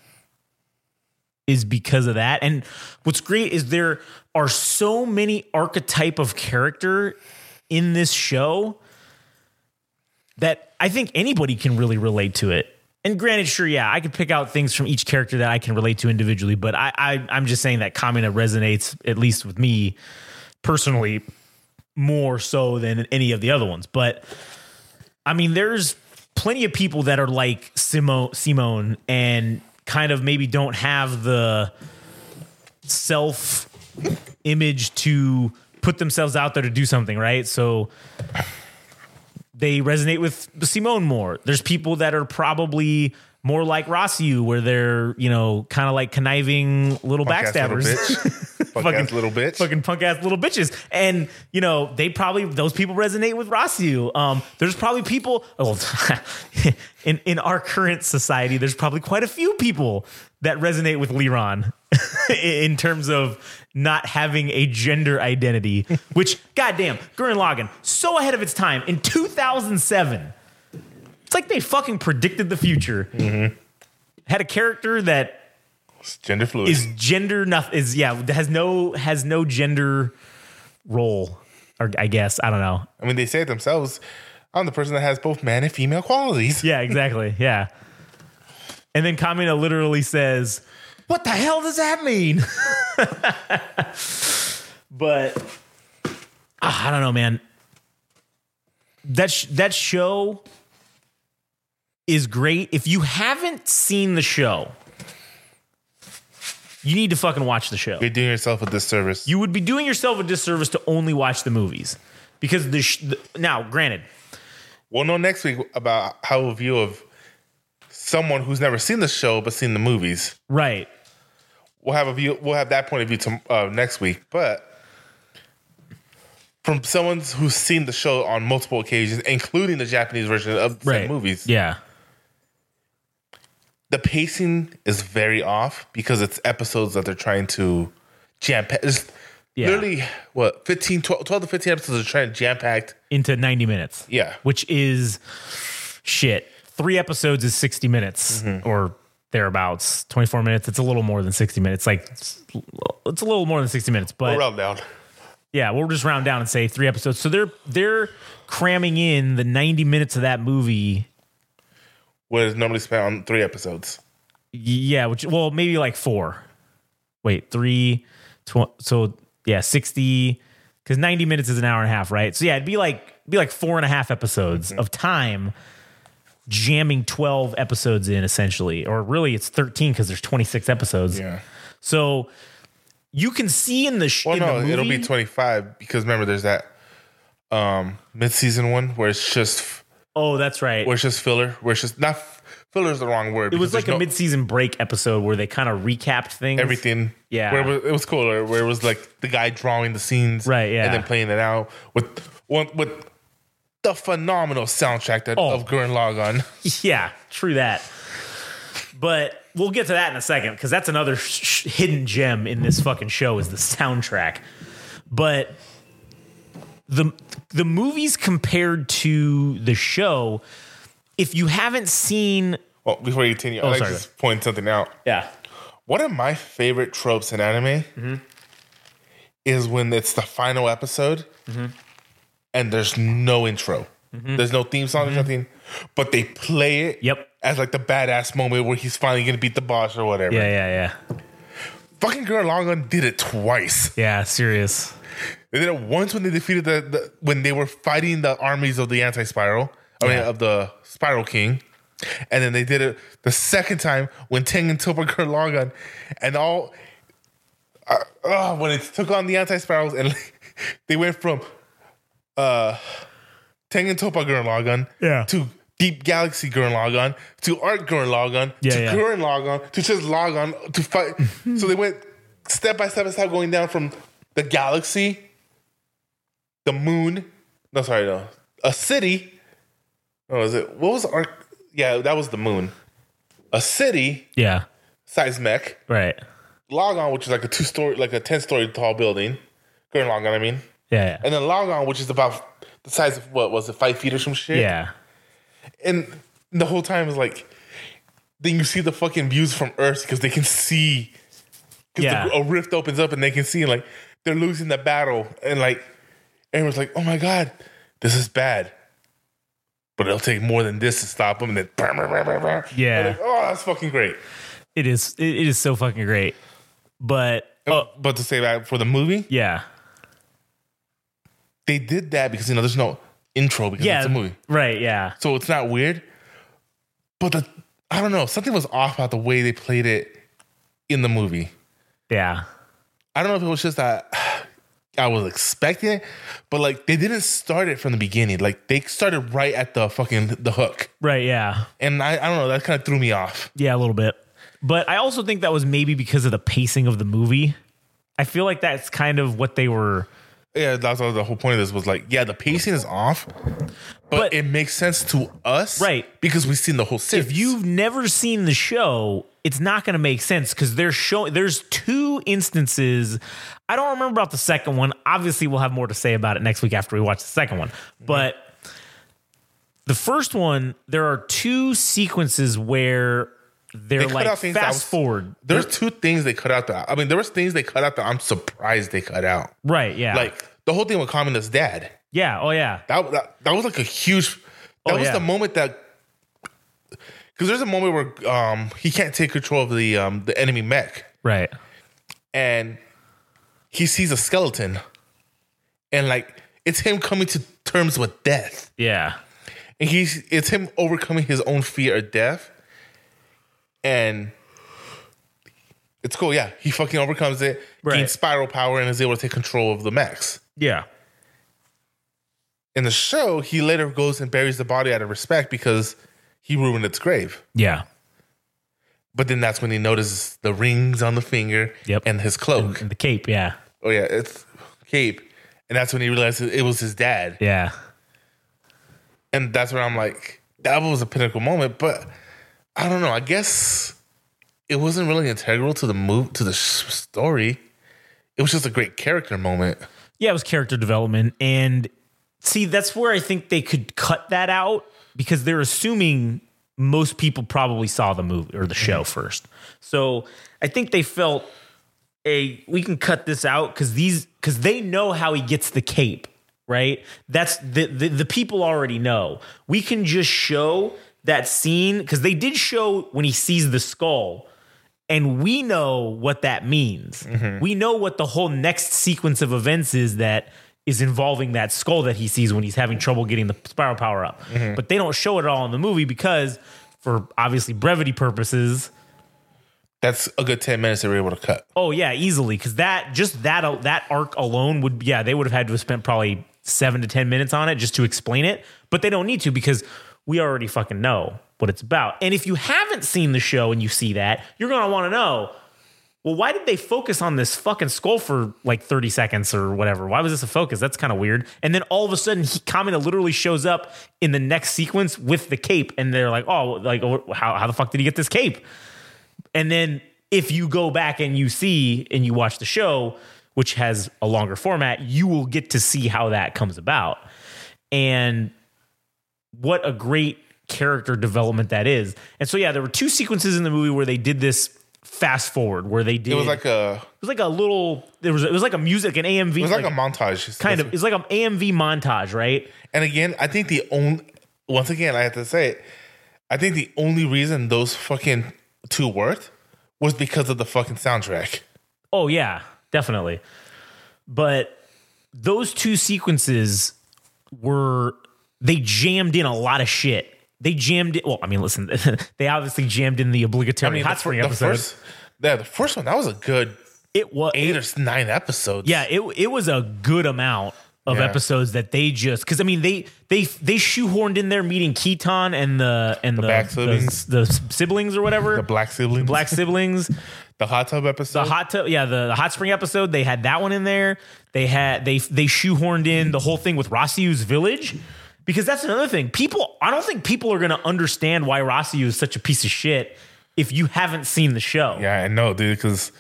Speaker 2: is because of that. And what's great is there are so many archetype of character in this show that I think anybody can really relate to it. And granted, sure, yeah, I could pick out things from each character that I can relate to individually, but I, I I'm just saying that Kamina resonates at least with me personally more so than any of the other ones. But I mean, there's plenty of people that are like Simo, Simone and kind of maybe don't have the self image to put themselves out there to do something, right? So they resonate with Simone more. There's people that are probably more like Rossiu, where they're, you know, kind of like conniving little
Speaker 1: little
Speaker 2: backstabbers.
Speaker 1: bitch. Punk-ass little bitch.
Speaker 2: Fucking punk ass little bitches. And, you know, they probably, those people resonate with Rossiu. Um, there's probably people, oh, in, in our current society, there's probably quite a few people that resonate with Leeron in terms of not having a gender identity, which, goddamn, Gurren Lagann, so ahead of its time in 2007. It's like they fucking predicted the future. Had a character that
Speaker 1: It's gender fluid.
Speaker 2: is gender nothing is yeah has no has no gender role or I guess I don't know.
Speaker 1: I mean, they say it themselves. I'm the person that has both man and female qualities.
Speaker 2: Yeah, exactly. yeah. And then Kamina literally says, "What the hell does that mean?" but ah, I don't know, man. That sh- that show is great. If you haven't seen the show, you need to fucking watch the show.
Speaker 1: You're doing yourself a disservice.
Speaker 2: you would be doing yourself a disservice to only watch the movies because the, sh- the now granted
Speaker 1: We'll know next week about how a view of someone who's never seen the show but seen the movies.
Speaker 2: right
Speaker 1: We'll have a view. We'll have that point of view to, uh, next week. But from someone who's seen the show on multiple occasions, including the Japanese version of the
Speaker 2: right
Speaker 1: movies,
Speaker 2: yeah
Speaker 1: the pacing is very off because it's episodes that they're trying to jam pack.
Speaker 2: Yeah.
Speaker 1: Literally, what 15, 12, 12 to 15 episodes are trying to jam packed.
Speaker 2: into 90 minutes
Speaker 1: Yeah.
Speaker 2: which is shit three episodes is 60 minutes
Speaker 1: Mm-hmm.
Speaker 2: or thereabouts 24 minutes it's a little more than 60 minutes like it's, it's a little more than 60 minutes but
Speaker 1: We'll round down.
Speaker 2: yeah we'll just round down and say three episodes so they're they're cramming in the 90 minutes of that movie
Speaker 1: What is normally spent on three episodes.
Speaker 2: Yeah, which well maybe like four. Wait, three, tw- so yeah, 60, because 90 minutes is an hour and a half, right? So yeah, it'd be like it'd be like four and a half episodes of time jamming 12 episodes in essentially, or really it's 13 because there's 26 episodes.
Speaker 1: Yeah.
Speaker 2: So you can see in the sh-
Speaker 1: Well,
Speaker 2: in
Speaker 1: no,
Speaker 2: the movie,
Speaker 1: it'll be 25 because remember, there's that um mid-season one where it's just
Speaker 2: oh, that's right.
Speaker 1: where it's just filler, where it's just not filler is the wrong word.
Speaker 2: It was like a
Speaker 1: no-
Speaker 2: mid-season break episode where they kind of recapped things.
Speaker 1: everything.
Speaker 2: Yeah.
Speaker 1: where it was, it was cool. Where it was like the guy drawing the scenes,
Speaker 2: Right, yeah.
Speaker 1: and then playing it out with with the phenomenal soundtrack that
Speaker 2: Oh.
Speaker 1: of Gurren Lagann.
Speaker 2: Yeah, true that. But we'll get to that in a second because that's another sh- hidden gem in this fucking show is the soundtrack. But the the movies compared to the show, if you haven't seen,
Speaker 1: Well, before you continue,
Speaker 2: Oh,
Speaker 1: I'd like
Speaker 2: sorry.
Speaker 1: to just point something out.
Speaker 2: yeah,
Speaker 1: One of my favorite tropes in anime
Speaker 2: Mm-hmm.
Speaker 1: is when it's the final episode
Speaker 2: Mm-hmm.
Speaker 1: and there's no intro. There's no theme song or something, but they play it
Speaker 2: Mm-hmm. Yep.
Speaker 1: as like the badass moment where he's finally gonna beat the boss or whatever.
Speaker 2: yeah, yeah, yeah,
Speaker 1: Fucking Gurren Lagann did it twice.
Speaker 2: yeah. Serious.
Speaker 1: They did it once when they defeated the, the when they were fighting the armies of the anti spiral. I mean
Speaker 2: Yeah.
Speaker 1: of the Spiral King. And then they did it the second time when Tengen Toppa Gurren Lagann and all uh, uh, when it took on the anti spirals and they went from uh and Toppa Gurren Lagann
Speaker 2: Yeah.
Speaker 1: to Deep Galaxy Gurren Lagann to Arc Gurren Lagann
Speaker 2: Yeah,
Speaker 1: to
Speaker 2: yeah.
Speaker 1: Gurren Lagann to just Lagann to fight. so they went step by step by step going down from the galaxy, the moon. No, sorry, no, a city. What was it? What was our? Yeah, that was the moon. A city,
Speaker 2: Yeah,
Speaker 1: Seismech.
Speaker 2: right.
Speaker 1: Lagann, which is like a two story, like a ten story tall building. Gurren Lagann, I mean,
Speaker 2: Yeah, yeah,
Speaker 1: and then Lagann, which is about the size of what was it, five feet or some shit.
Speaker 2: yeah.
Speaker 1: and the whole time is like then you see the fucking views from earth because they can see because
Speaker 2: Yeah.
Speaker 1: a rift opens up and they can see like they're losing the battle and like everyone's like oh my god this is bad but it'll take more than this to stop them and then.
Speaker 2: Yeah.
Speaker 1: Like, oh that's fucking great
Speaker 2: It is. It, it is so fucking great. But oh, oh.
Speaker 1: but to say that for the movie
Speaker 2: yeah,
Speaker 1: they did that because you know there's no intro because
Speaker 2: yeah,
Speaker 1: it's a movie
Speaker 2: right. Yeah,
Speaker 1: so it's not weird but the I don't know something was off about the way they played it in the movie
Speaker 2: yeah,
Speaker 1: I don't know if it was just that I was expecting it, but like they didn't start it from the beginning. Like they started right at the fucking the hook,
Speaker 2: right. Yeah,
Speaker 1: and I, I don't know that kind of threw me off.
Speaker 2: Yeah, a little bit. But I also think that was maybe because of the pacing of the movie. I feel like that's kind of what they were.
Speaker 1: Yeah, that's what the whole point of this was like. Yeah, the pacing is off, but,
Speaker 2: But-
Speaker 1: it makes sense to us,
Speaker 2: Right.
Speaker 1: Because we've seen the whole series.
Speaker 2: If you've never seen the show, it's not going to make sense because there's show. There's two instances. I don't remember about the second one. Obviously, we'll have more to say about it next week after we watch the second one. Mm-hmm. But the first one, there are two sequences where they're
Speaker 1: They
Speaker 2: like
Speaker 1: out
Speaker 2: fast
Speaker 1: was-
Speaker 2: forward.
Speaker 1: there's two things they cut out. That I mean, there was things they cut out that I'm surprised they cut out.
Speaker 2: Right? Yeah.
Speaker 1: Like the whole thing with communist dad.
Speaker 2: yeah. Oh yeah.
Speaker 1: That, that that was like a huge. That
Speaker 2: Oh,
Speaker 1: was
Speaker 2: yeah.
Speaker 1: the moment that because there's a moment where um he can't take control of the um the enemy mech
Speaker 2: Right.
Speaker 1: and he sees a skeleton and like it's him coming to terms with death
Speaker 2: Yeah.
Speaker 1: and he's it's him overcoming his own fear of death and it's cool yeah he fucking overcomes it
Speaker 2: Right.
Speaker 1: gains spiral power and is able to take control of the mechs
Speaker 2: Yeah.
Speaker 1: in the show he later goes and buries the body out of respect because he ruined its grave
Speaker 2: Yeah.
Speaker 1: but then that's when he notices the rings on the finger
Speaker 2: Yep.
Speaker 1: and his cloak
Speaker 2: And the cape. Yeah.
Speaker 1: oh yeah it's cape and that's when he realizes it was his dad
Speaker 2: Yeah.
Speaker 1: and that's where i'm like that was a pinnacle moment but i don't know i guess it wasn't really integral to the move to the sh- story it was just a great character moment
Speaker 2: Yeah, it was character development. And see, that's where I think they could cut that out because they're assuming most people probably saw the movie or the show first. So I think they felt a we can cut this out because these because they know how he gets the cape, right? That's the, the the people already know. We can just show that scene because they did show when he sees the skull and we know what that means. Mm-hmm. We know what the whole next sequence of events is that is involving that skull that he sees when he's having trouble getting the spiral power up.
Speaker 1: Mm-hmm.
Speaker 2: But they don't show it all in the movie because, for obviously brevity purposes,
Speaker 1: That's a good ten minutes they were able to cut.
Speaker 2: Oh yeah, easily because that just that that arc alone would yeah they would have had to have spent probably seven to ten minutes on it just to explain it, but they don't need to because we already fucking know what it's about. And if you haven't seen the show and you see that, you're gonna want to know. Well, why did they focus on this fucking skull for like 30 seconds or whatever? Why was this a focus? That's kind of weird. And then all of a sudden, he Kamina literally shows up in the next sequence with the cape, and they're like, "Oh, like how how the fuck did he get this cape?" And then if you go back and you see and you watch the show, which has a longer format, you will get to see how that comes about. And what a great character development that is. And so yeah, there were two sequences in the movie where they did this fast forward where they did
Speaker 1: It was like a
Speaker 2: it was like a little there was it was like a music an AMV
Speaker 1: it was like, a montage.
Speaker 2: kind of it's like an AMV montage, right?
Speaker 1: And again, I think the only once again I have to say it. I think the only reason those fucking two worked was because of the fucking soundtrack.
Speaker 2: Oh yeah, definitely. But those two sequences were they jammed in a lot of shit. They jammed it. Well, I mean, listen, they obviously jammed in the obligatory
Speaker 1: I mean,
Speaker 2: hot
Speaker 1: the,
Speaker 2: spring
Speaker 1: the
Speaker 2: episode.
Speaker 1: first, yeah, the first one that was a good
Speaker 2: it was
Speaker 1: eight or nine episodes.
Speaker 2: yeah, it it was a good amount of
Speaker 1: Yeah.
Speaker 2: episodes that they just because I mean they they they shoehorned in there meeting Kittan and the and the
Speaker 1: black
Speaker 2: the,
Speaker 1: siblings.
Speaker 2: the siblings or whatever
Speaker 1: the black siblings,
Speaker 2: black siblings.
Speaker 1: the hot tub episode.
Speaker 2: The hot tub, yeah, the, the hot spring episode. They had that one in there. They had they they shoehorned in the whole thing with Rossiu's village because that's another thing. People, I don't think people are going to understand why Rossiu is such a piece of shit if you haven't seen the show.
Speaker 1: yeah, I know, dude. Because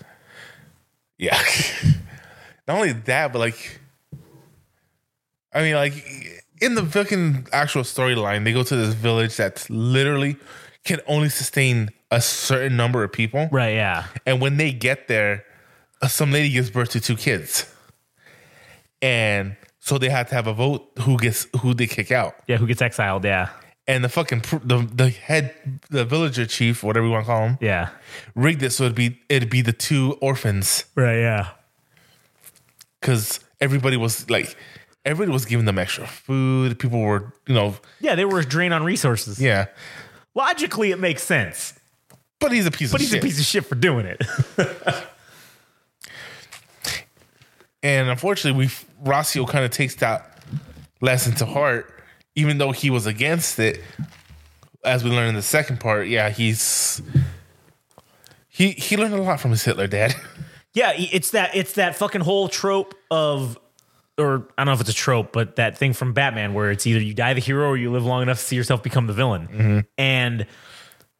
Speaker 1: yeah, not only that, but like, I mean, like in the fucking actual storyline, they go to this village that's literally can only sustain a certain number of people.
Speaker 2: Right? Yeah.
Speaker 1: And when they get there, uh, some lady gives birth to two kids, and so they have to have a vote who gets who they kick out.
Speaker 2: Yeah. Who gets exiled? Yeah.
Speaker 1: And the fucking pr- the the head the villager chief, whatever you want to call him,
Speaker 2: Yeah.
Speaker 1: rigged it so it'd be it'd be the two orphans
Speaker 2: Right. Yeah.
Speaker 1: because everybody was like everybody was giving them extra food. People were you know
Speaker 2: Yeah. They were a drain on resources.
Speaker 1: yeah,
Speaker 2: Logically, it makes sense,
Speaker 1: but he's a piece of
Speaker 2: but
Speaker 1: of
Speaker 2: he's
Speaker 1: shit.
Speaker 2: a piece of shit for doing it.
Speaker 1: And unfortunately, we Rossiu kind of takes that lesson to heart, even though he was against it. As we learn in the second part, yeah, he's he he learned a lot from his Hitler dad.
Speaker 2: Yeah, it's that it's that fucking whole trope of or I don't know if it's a trope, but that thing from Batman where it's either you die the hero or you live long enough to see yourself become the villain. Mm-hmm. And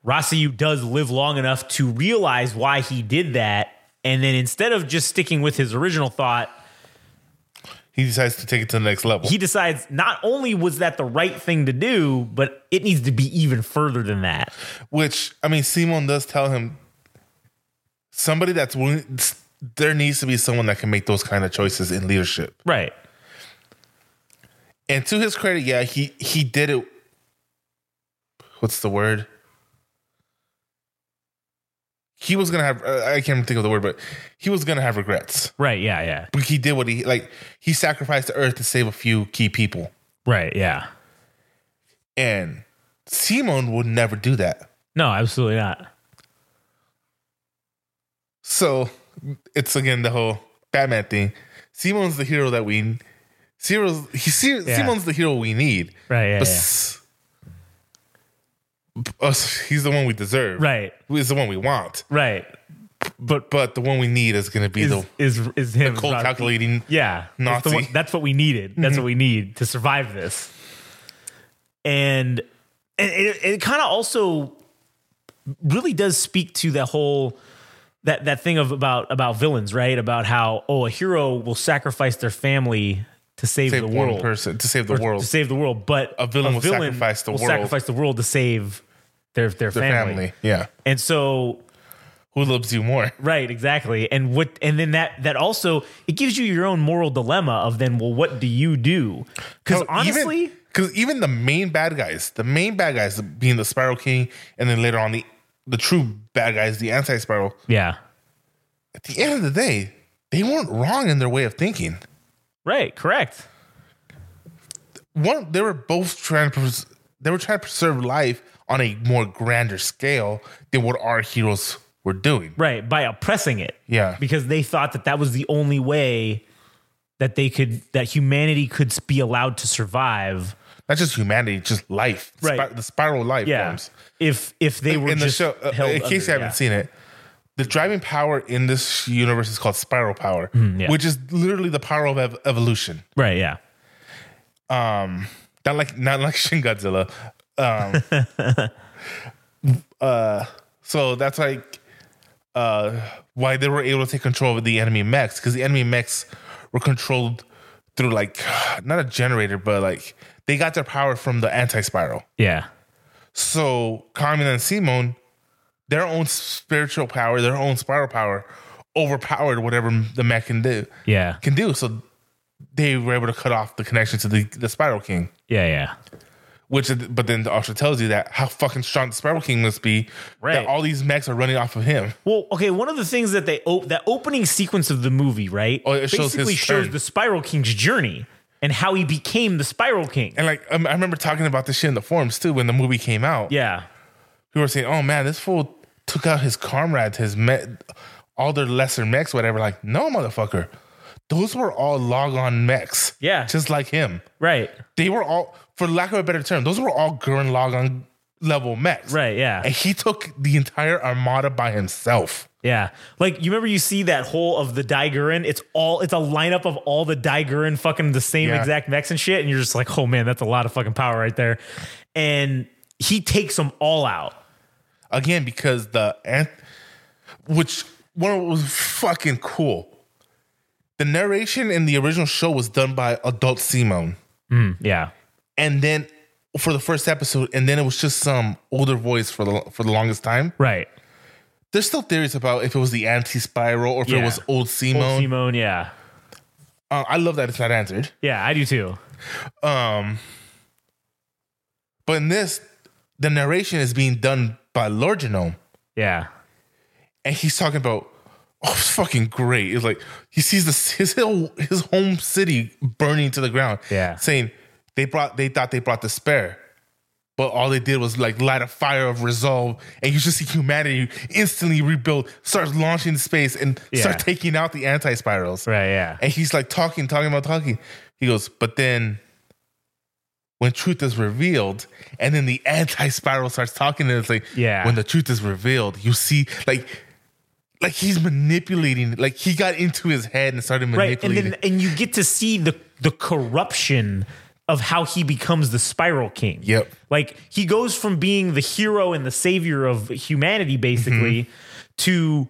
Speaker 2: Rossiu does live long enough to realize why he did that. And then instead of just sticking with his original thought,
Speaker 1: he decides to take it to the next level.
Speaker 2: he decides not only was that the right thing to do, but it needs to be even further than that.
Speaker 1: Which I mean, Simon does tell him somebody that's willing. There needs to be someone that can make those kind of choices in leadership.
Speaker 2: Right.
Speaker 1: And to his credit, yeah, he he did it. What's the word? He was gonna have. Uh, I can't think of the word, but he was gonna have regrets.
Speaker 2: Right. Yeah. Yeah.
Speaker 1: But he did what he like. He sacrificed the earth to save a few key people,
Speaker 2: Right. Yeah.
Speaker 1: and Simon would never do that.
Speaker 2: No, absolutely not.
Speaker 1: So it's again the whole Batman thing. Simon's the hero that we. Simon's, he,
Speaker 2: Yeah.
Speaker 1: Simon's the hero we need.
Speaker 2: Right. Yeah.
Speaker 1: But
Speaker 2: yeah.
Speaker 1: Us, he's the one we deserve.
Speaker 2: Right.
Speaker 1: He's the one we want.
Speaker 2: Right.
Speaker 1: But but the one we need is going to be
Speaker 2: is
Speaker 1: the
Speaker 2: is is him
Speaker 1: cold
Speaker 2: Rob-
Speaker 1: calculating.
Speaker 2: Yeah,
Speaker 1: Nazi.
Speaker 2: one- that's what we needed. That's what mm-hmm. we need to survive this. And and it, it kind of also really does speak to the whole that that thing of about about villains, right? About how oh a hero will sacrifice their family to save,
Speaker 1: Save
Speaker 2: the world
Speaker 1: person to save the world.
Speaker 2: to save the world, but
Speaker 1: A villain will sacrifice the
Speaker 2: will
Speaker 1: world.
Speaker 2: sacrifice the world to save their their,
Speaker 1: Their
Speaker 2: family.
Speaker 1: family. Yeah.
Speaker 2: And so
Speaker 1: Who loves you more?
Speaker 2: Right, exactly. And what and then that that also it gives you your own moral dilemma of then well what do you do?
Speaker 1: No,
Speaker 2: honestly,
Speaker 1: because even, the main bad guys, the main bad guys being the Spiral King, and then later on the the true bad guys, the anti Spiral.
Speaker 2: yeah.
Speaker 1: At the end of the day, they weren't wrong in their way of thinking.
Speaker 2: Right. Correct.
Speaker 1: One, they were both trying to pres- they were trying to preserve life on a more grander scale than what our heroes were doing.
Speaker 2: Right. By oppressing it.
Speaker 1: Yeah.
Speaker 2: Because they thought that that was the only way that they could that humanity could be allowed to survive.
Speaker 1: Not just humanity, just life.
Speaker 2: Right.
Speaker 1: Spi- the spiral life
Speaker 2: Yeah.
Speaker 1: forms.
Speaker 2: If if they were
Speaker 1: in the show, uh, in case
Speaker 2: under-
Speaker 1: you haven't
Speaker 2: yeah.
Speaker 1: seen it, the driving power in this universe is called spiral power,
Speaker 2: Mm, yeah.
Speaker 1: which is literally the power of ev- evolution.
Speaker 2: Right. Yeah.
Speaker 1: Um, not like not like Shin Godzilla. Um, uh, so that's like uh, why they were able to take control of the enemy mechs because the enemy mechs were controlled through like not a generator, but like they got their power from the anti spiral.
Speaker 2: Yeah.
Speaker 1: So Kamina and Simone, their own spiritual power, their own spiral power, overpowered whatever the mech can do.
Speaker 2: Yeah.
Speaker 1: Can do. So they were able to cut off the connection to the, the Spiral King.
Speaker 2: Yeah. Yeah.
Speaker 1: Which, but then also tells you that how fucking strong the Spiral King must be.
Speaker 2: Right.
Speaker 1: That all these mechs are running off of him.
Speaker 2: Well, okay. One of the things that they op- that opening sequence of the movie, right?
Speaker 1: Oh, it shows his
Speaker 2: basically shows
Speaker 1: turn.
Speaker 2: the Spiral King's journey and how he became the Spiral King.
Speaker 1: And like, um, I remember talking about this shit in the forums too when the movie came out.
Speaker 2: yeah.
Speaker 1: People were saying, "Oh man, this fool took out his comrades, his me- all their lesser mechs, whatever." Like, no, motherfucker. Those were all log on mechs.
Speaker 2: Yeah.
Speaker 1: Just like him.
Speaker 2: Right.
Speaker 1: They were all, for lack of a better term, those were all Gurren log on level mechs.
Speaker 2: Right. Yeah.
Speaker 1: And he took the entire armada by himself.
Speaker 2: Yeah. Like you remember you see that whole of the Daiguren, it's all it's a lineup of all the Daiguren fucking the same
Speaker 1: Yeah.
Speaker 2: exact mechs and shit and you're just like, "Oh man, that's a lot of fucking power right there." And he takes them all out.
Speaker 1: Again, because the, anth- which one was fucking cool. The narration in the original show was done by adult Simone.
Speaker 2: Yeah.
Speaker 1: and then for the first episode, and then it was just some older voice for the for the longest time.
Speaker 2: Right.
Speaker 1: There's still theories about if it was the anti spiral or if
Speaker 2: Yeah.
Speaker 1: it was old Simone.
Speaker 2: Old Simone, yeah.
Speaker 1: Uh, I love that it's not answered.
Speaker 2: Yeah, I do too.
Speaker 1: Um, but in this, the narration is being done by Lordgenome,
Speaker 2: Yeah.
Speaker 1: and he's talking about. Oh, it's fucking great! It's like he sees this his hill, his home city burning to the ground.
Speaker 2: Yeah.
Speaker 1: saying they brought they thought they brought despair, but all they did was like light a fire of resolve, and you just see humanity instantly rebuild, starts launching space, and
Speaker 2: Yeah.
Speaker 1: start taking out the anti spirals.
Speaker 2: Right, yeah.
Speaker 1: And he's like talking, talking about talking. He goes, but then when truth is revealed, and then the anti spiral starts talking, and it's like,
Speaker 2: Yeah.
Speaker 1: when the truth is revealed, you see like. Like he's manipulating, like he got into his head and started manipulating,
Speaker 2: Right. And then and you get to see the the corruption of how he becomes the Spiral King.
Speaker 1: Yep.
Speaker 2: Like he goes from being the hero and the savior of humanity, basically,
Speaker 1: Mm-hmm.
Speaker 2: to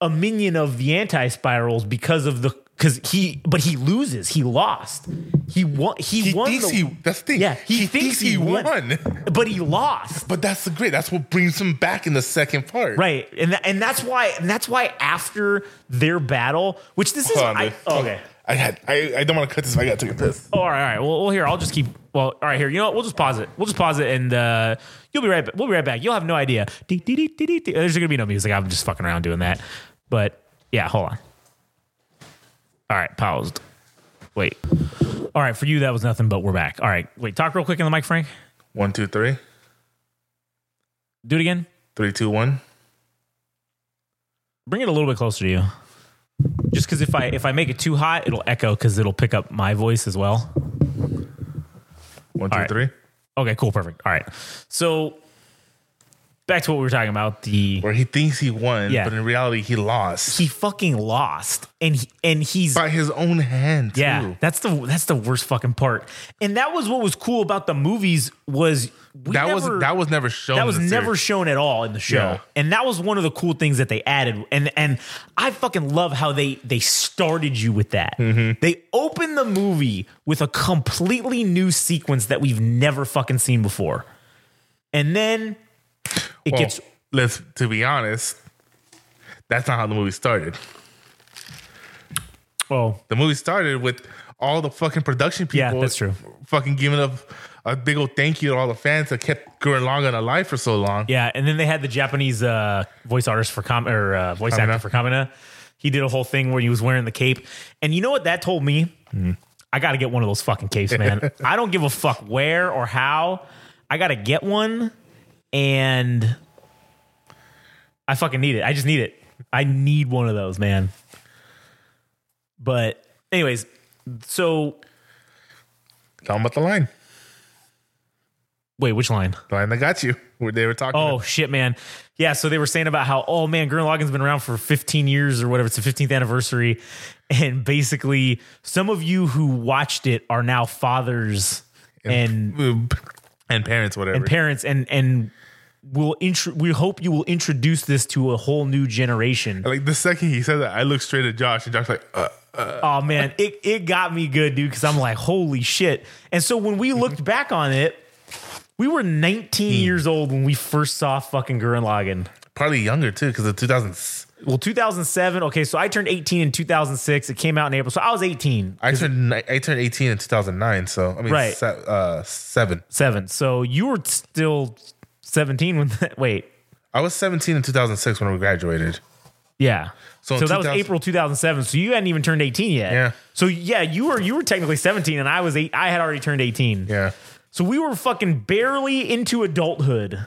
Speaker 2: a minion of the anti spirals because of the because he but he loses. He lost. He won he,
Speaker 1: he
Speaker 2: won
Speaker 1: thinks
Speaker 2: the,
Speaker 1: he that's the thing.
Speaker 2: Yeah, he thinks he won. but he lost.
Speaker 1: But that's the great. That's what brings him back in the second part.
Speaker 2: Right. And and that's why and that's why after their battle, which this is
Speaker 1: Hold on,
Speaker 2: I, oh, okay.
Speaker 1: I had I, I don't want to cut this. But I got to a piss.
Speaker 2: Oh, all right, all right. Well, well, here I'll just keep. Well, all right, here. You know what? We'll just pause it. We'll just pause it, and uh, you'll be right. back. We'll be right back. You'll have no idea. There's gonna be no music. I'm just fucking around doing that. But yeah, hold on. All right, paused. Wait. All right, for you that was nothing, but we're back. All right, wait. Talk real quick in the mic, Frank.
Speaker 1: One, two, three,
Speaker 2: Do it again.
Speaker 1: three, two, one.
Speaker 2: Bring it a little bit closer to you. Just because if I if I make it too hot, it'll echo because it'll pick up my voice as well.
Speaker 1: One, two,
Speaker 2: right.
Speaker 1: three.
Speaker 2: Okay, cool, perfect. All right. So back to what we were talking about. The
Speaker 1: Where he thinks he won,
Speaker 2: Yeah.
Speaker 1: but in reality he lost
Speaker 2: he fucking lost, and he, and he's
Speaker 1: by his own hand.
Speaker 2: yeah.
Speaker 1: too.
Speaker 2: That's the that's the worst fucking part. And that was what was cool about the movies was we
Speaker 1: that
Speaker 2: never,
Speaker 1: was that was never shown.
Speaker 2: that
Speaker 1: in
Speaker 2: was
Speaker 1: the
Speaker 2: never
Speaker 1: series.
Speaker 2: shown at all in the show.
Speaker 1: Yeah.
Speaker 2: And that was one of the cool things that they added. And and I fucking love how they they started you with that.
Speaker 1: Mm-hmm.
Speaker 2: They opened the movie with a completely new sequence that we've never fucking seen before. And then it
Speaker 1: Well,
Speaker 2: gets
Speaker 1: let's to be honest, that's not how the movie started.
Speaker 2: well,
Speaker 1: The movie started with all the fucking production people.
Speaker 2: Yeah, that's true.
Speaker 1: Fucking giving up a big old thank you to all the fans that kept Gurren Lagann alive for so long.
Speaker 2: Yeah, and then they had the Japanese uh, voice artist for com or uh, voice actor for Kamina. He did a whole thing where he was wearing the cape, and you know what that told me? I got to get one of those fucking capes, man. I don't give a fuck where or how. I got to get one, and I fucking need it. I just need it. I need one of those, man. But, anyways, so
Speaker 1: Tell them about the line.
Speaker 2: wait, which line?
Speaker 1: The line that got you. Where they were talking.
Speaker 2: Oh shit, man. Yeah, so they were saying about how, oh man, Gurren Lagann's been around for 15 years or whatever. It's the 15th anniversary. And basically, some of you who watched it are now fathers and
Speaker 1: and parents, whatever.
Speaker 2: and parents and and will intro- we hope you will introduce this to a whole new generation.
Speaker 1: like the second he said that, I looked straight at Josh, and Josh like, uh,
Speaker 2: Oh man, it it got me good, dude, because I'm like, holy shit. And so when we looked back on it, we were 19 years old when we first saw fucking Gurren Lagann.
Speaker 1: probably younger too, because of 2000.
Speaker 2: Well, 2007. Okay, so I turned 18 in 2006. It came out in April, so I was 18.
Speaker 1: I turned I turned 18 in 2009. So I mean,
Speaker 2: Right.
Speaker 1: se- uh, seven.
Speaker 2: Seven. So you were still 17 when that. Wait,
Speaker 1: I was 17 in 2006 when we graduated.
Speaker 2: yeah.
Speaker 1: So
Speaker 2: So, that was April 2007. So you hadn't even turned 18 yet.
Speaker 1: Yeah.
Speaker 2: So yeah, you were you were technically 17, and I was eight. I had already turned 18.
Speaker 1: Yeah.
Speaker 2: So we were fucking barely into adulthood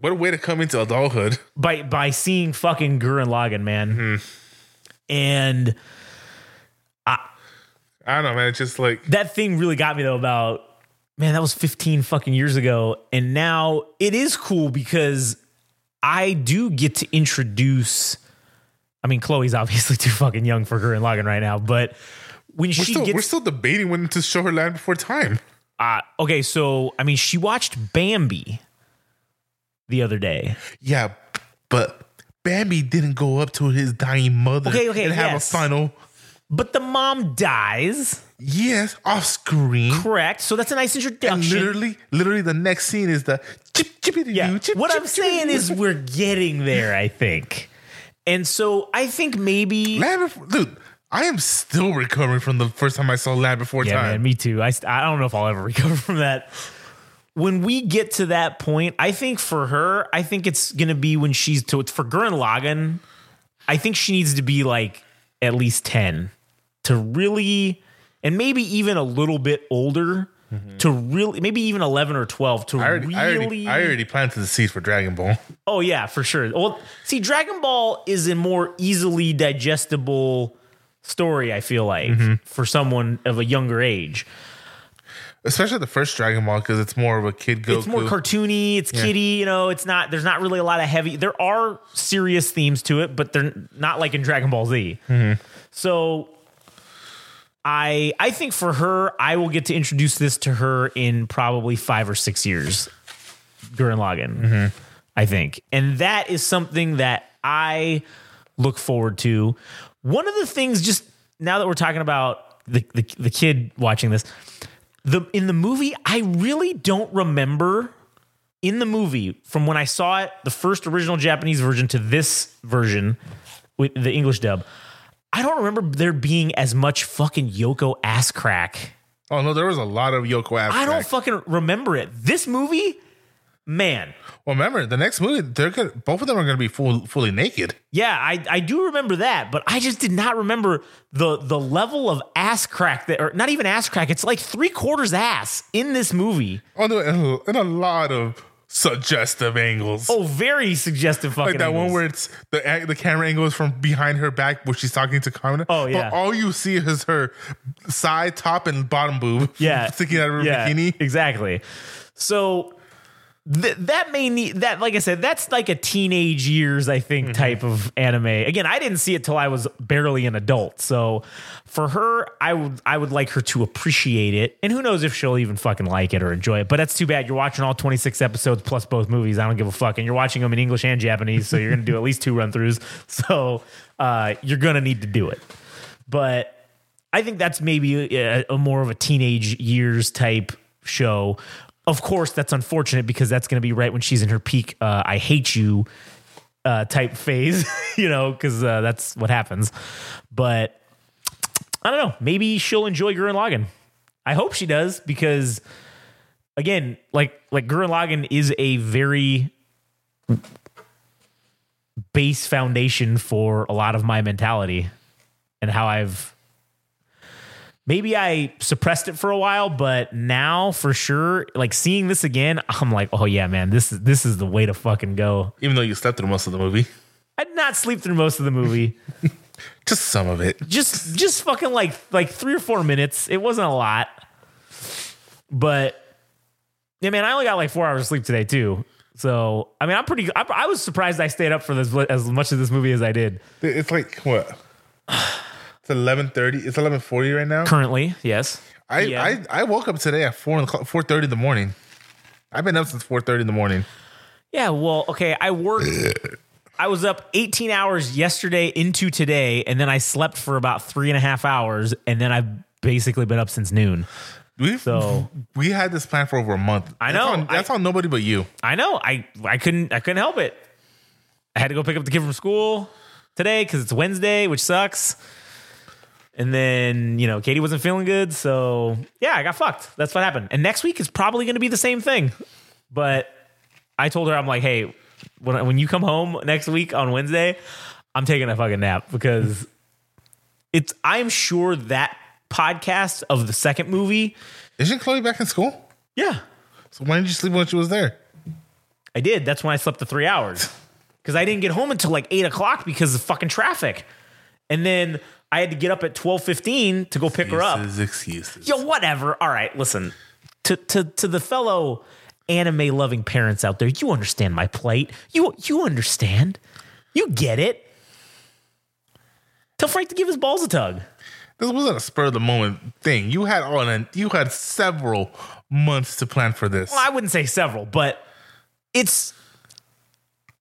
Speaker 1: What a way to come into adulthood.
Speaker 2: by by seeing fucking Gurren Lagann, man.
Speaker 1: Mm-hmm.
Speaker 2: And
Speaker 1: I don't know, man. It's just like
Speaker 2: that thing really got me though about man that was 15 fucking years ago and now it is cool because i do get to introduce i mean chloe's obviously too fucking young for Gurren Lagann right now but when
Speaker 1: we're
Speaker 2: she
Speaker 1: still, we're still debating when to show her Land Before Time.
Speaker 2: uh, okay so i mean she watched bambi the other day
Speaker 1: Yeah, but Bambi didn't go up to his dying mother
Speaker 2: Okay, okay,
Speaker 1: and have
Speaker 2: yes.
Speaker 1: a final.
Speaker 2: but the mom dies
Speaker 1: Yes, off screen.
Speaker 2: correct so that's a nice
Speaker 1: And
Speaker 2: introduction
Speaker 1: literally, literally, the next scene is the chip chippity
Speaker 2: Yeah.
Speaker 1: chip.
Speaker 2: what
Speaker 1: chip,
Speaker 2: I'm saying
Speaker 1: chippity
Speaker 2: is we're getting there, I think. And so I think maybe
Speaker 1: Land Before, dude. I am still recovering from the first time I saw Land Before
Speaker 2: Yeah,
Speaker 1: Time.
Speaker 2: man, me too. I, I don't know if I'll ever recover from that. When we get to that point, I think for her, I think it's going to be when she's to for Gurren Lagann. I think she needs to be like at least 10 to really, and maybe even a little bit older to really, maybe even 11 or 12 to
Speaker 1: Mm-hmm. I already,
Speaker 2: really.
Speaker 1: I already, I already planted the seeds for Dragon Ball.
Speaker 2: Oh yeah, for sure. Well, see, Dragon Ball is a more easily digestible story. I feel like
Speaker 1: Mm-hmm.
Speaker 2: for someone of a younger age,
Speaker 1: Especially the first Dragon Ball because it's more of a kid Goku.
Speaker 2: it's more cartoony. It's kitty. You know, it's not. There's not really a lot of heavy. There are serious themes to it, but they're not like in Dragon Ball Z. So. I I think for her, I will get to introduce this to her in probably five or six years. Gurren Lagann, I think, and that is something that I look forward to. One of the things, just now that we're talking about the the, the kid watching this, the in the movie, I really don't remember in the movie from when I saw it, the first original Japanese version to this version with the English dub. I don't remember there being as much fucking Yoko ass crack.
Speaker 1: oh no, there was a lot of Yoko ass.
Speaker 2: I don't fucking remember it. This movie, man.
Speaker 1: Well, remember the next movie, they're gonna both of them are gonna be full, fully naked.
Speaker 2: Yeah, I, I do remember that, but I just did not remember the the level of ass crack that, or not even ass crack. It's like three quarters ass in this movie.
Speaker 1: Oh no, and a lot of suggestive angles.
Speaker 2: Oh, very suggestive fucking.
Speaker 1: like that one where it's the the camera angle is from behind her back where she's talking to Kamina.
Speaker 2: Oh, yeah.
Speaker 1: But all you see is her side, top, and bottom boob.
Speaker 2: yeah,
Speaker 1: sticking out of her
Speaker 2: yeah,
Speaker 1: bikini.
Speaker 2: Exactly. So th- that may need that. Like I said, that's like a teenage years, I think,
Speaker 1: Mm-hmm.
Speaker 2: type of anime. Again, I didn't see it till I was barely an adult. So for her, I would I would like her to appreciate it, and who knows if she'll even fucking like it or enjoy it. But that's too bad. You're watching all 26 episodes plus both movies. I don't give a fuck, and you're watching them in English and Japanese. So you're gonna do at least two run throughs. So uh, you're gonna need to do it. But I think that's maybe a, a more of a teenage years type show. Of course, that's unfortunate because that's going to be right when she's in her peak. Uh, I hate you uh, type phase, you know, because uh, that's what happens. But I don't know. Maybe she'll enjoy Gurren Lagann. I hope she does because, again, like like Gurren Lagann is a very base foundation for a lot of my mentality and how I've maybe I suppressed it for a while, but now for sure, like seeing this again, I'm like, oh yeah, man, this is this is the way to fucking go.
Speaker 1: Even though you slept through most of the movie,
Speaker 2: I did not sleep through most of the movie.
Speaker 1: just some of it.
Speaker 2: just just fucking like like three or four minutes. It wasn't a lot, but yeah, man, I only got like four hours of sleep today too. So I mean, I'm pretty. I, I was surprised I stayed up for this as much of this movie as I did.
Speaker 1: It's like what? It's eleven thirty. It's eleven forty right now.
Speaker 2: Currently, yes.
Speaker 1: I,
Speaker 2: Yeah.
Speaker 1: I I woke up today at four four thirty in the morning. I've been up since four thirty in the morning.
Speaker 2: Yeah, well, okay. I worked. I was up 18 hours yesterday into today, and then I slept for about three and a half hours, and then I've basically been up since noon.
Speaker 1: We
Speaker 2: So-
Speaker 1: we had this plan for over a month.
Speaker 2: I
Speaker 1: That's
Speaker 2: know.
Speaker 1: on- that's
Speaker 2: I-
Speaker 1: on nobody but you.
Speaker 2: I know. I I couldn't I couldn't help it. I had to go pick up the kid from school today because it's Wednesday, which sucks. And then you know Katie wasn't feeling good, so yeah, I got fucked. That's what happened. And next week is probably going to be the same thing. But I told her I'm like, hey, when when you come home next week on Wednesday, I'm taking a fucking nap because it's. I'm sure that podcast of the second movie.
Speaker 1: Isn't Chloe back in school?
Speaker 2: Yeah,
Speaker 1: So why didn't you sleep when she was there?
Speaker 2: I did. That's when I slept the three hours because I didn't get home until like eight o'clock because of fucking traffic, and then I had to get up at twelve fifteen to go pick her up.
Speaker 1: Excuses, excuses.
Speaker 2: Yo, whatever. All right, listen to to to the fellow anime loving parents out there. You understand my plight. You you understand. You get it. Tell Frank to give his balls a tug.
Speaker 1: This wasn't a spur of the moment thing. You had on a, you had several months to plan for this.
Speaker 2: Well, I wouldn't say several, but it's.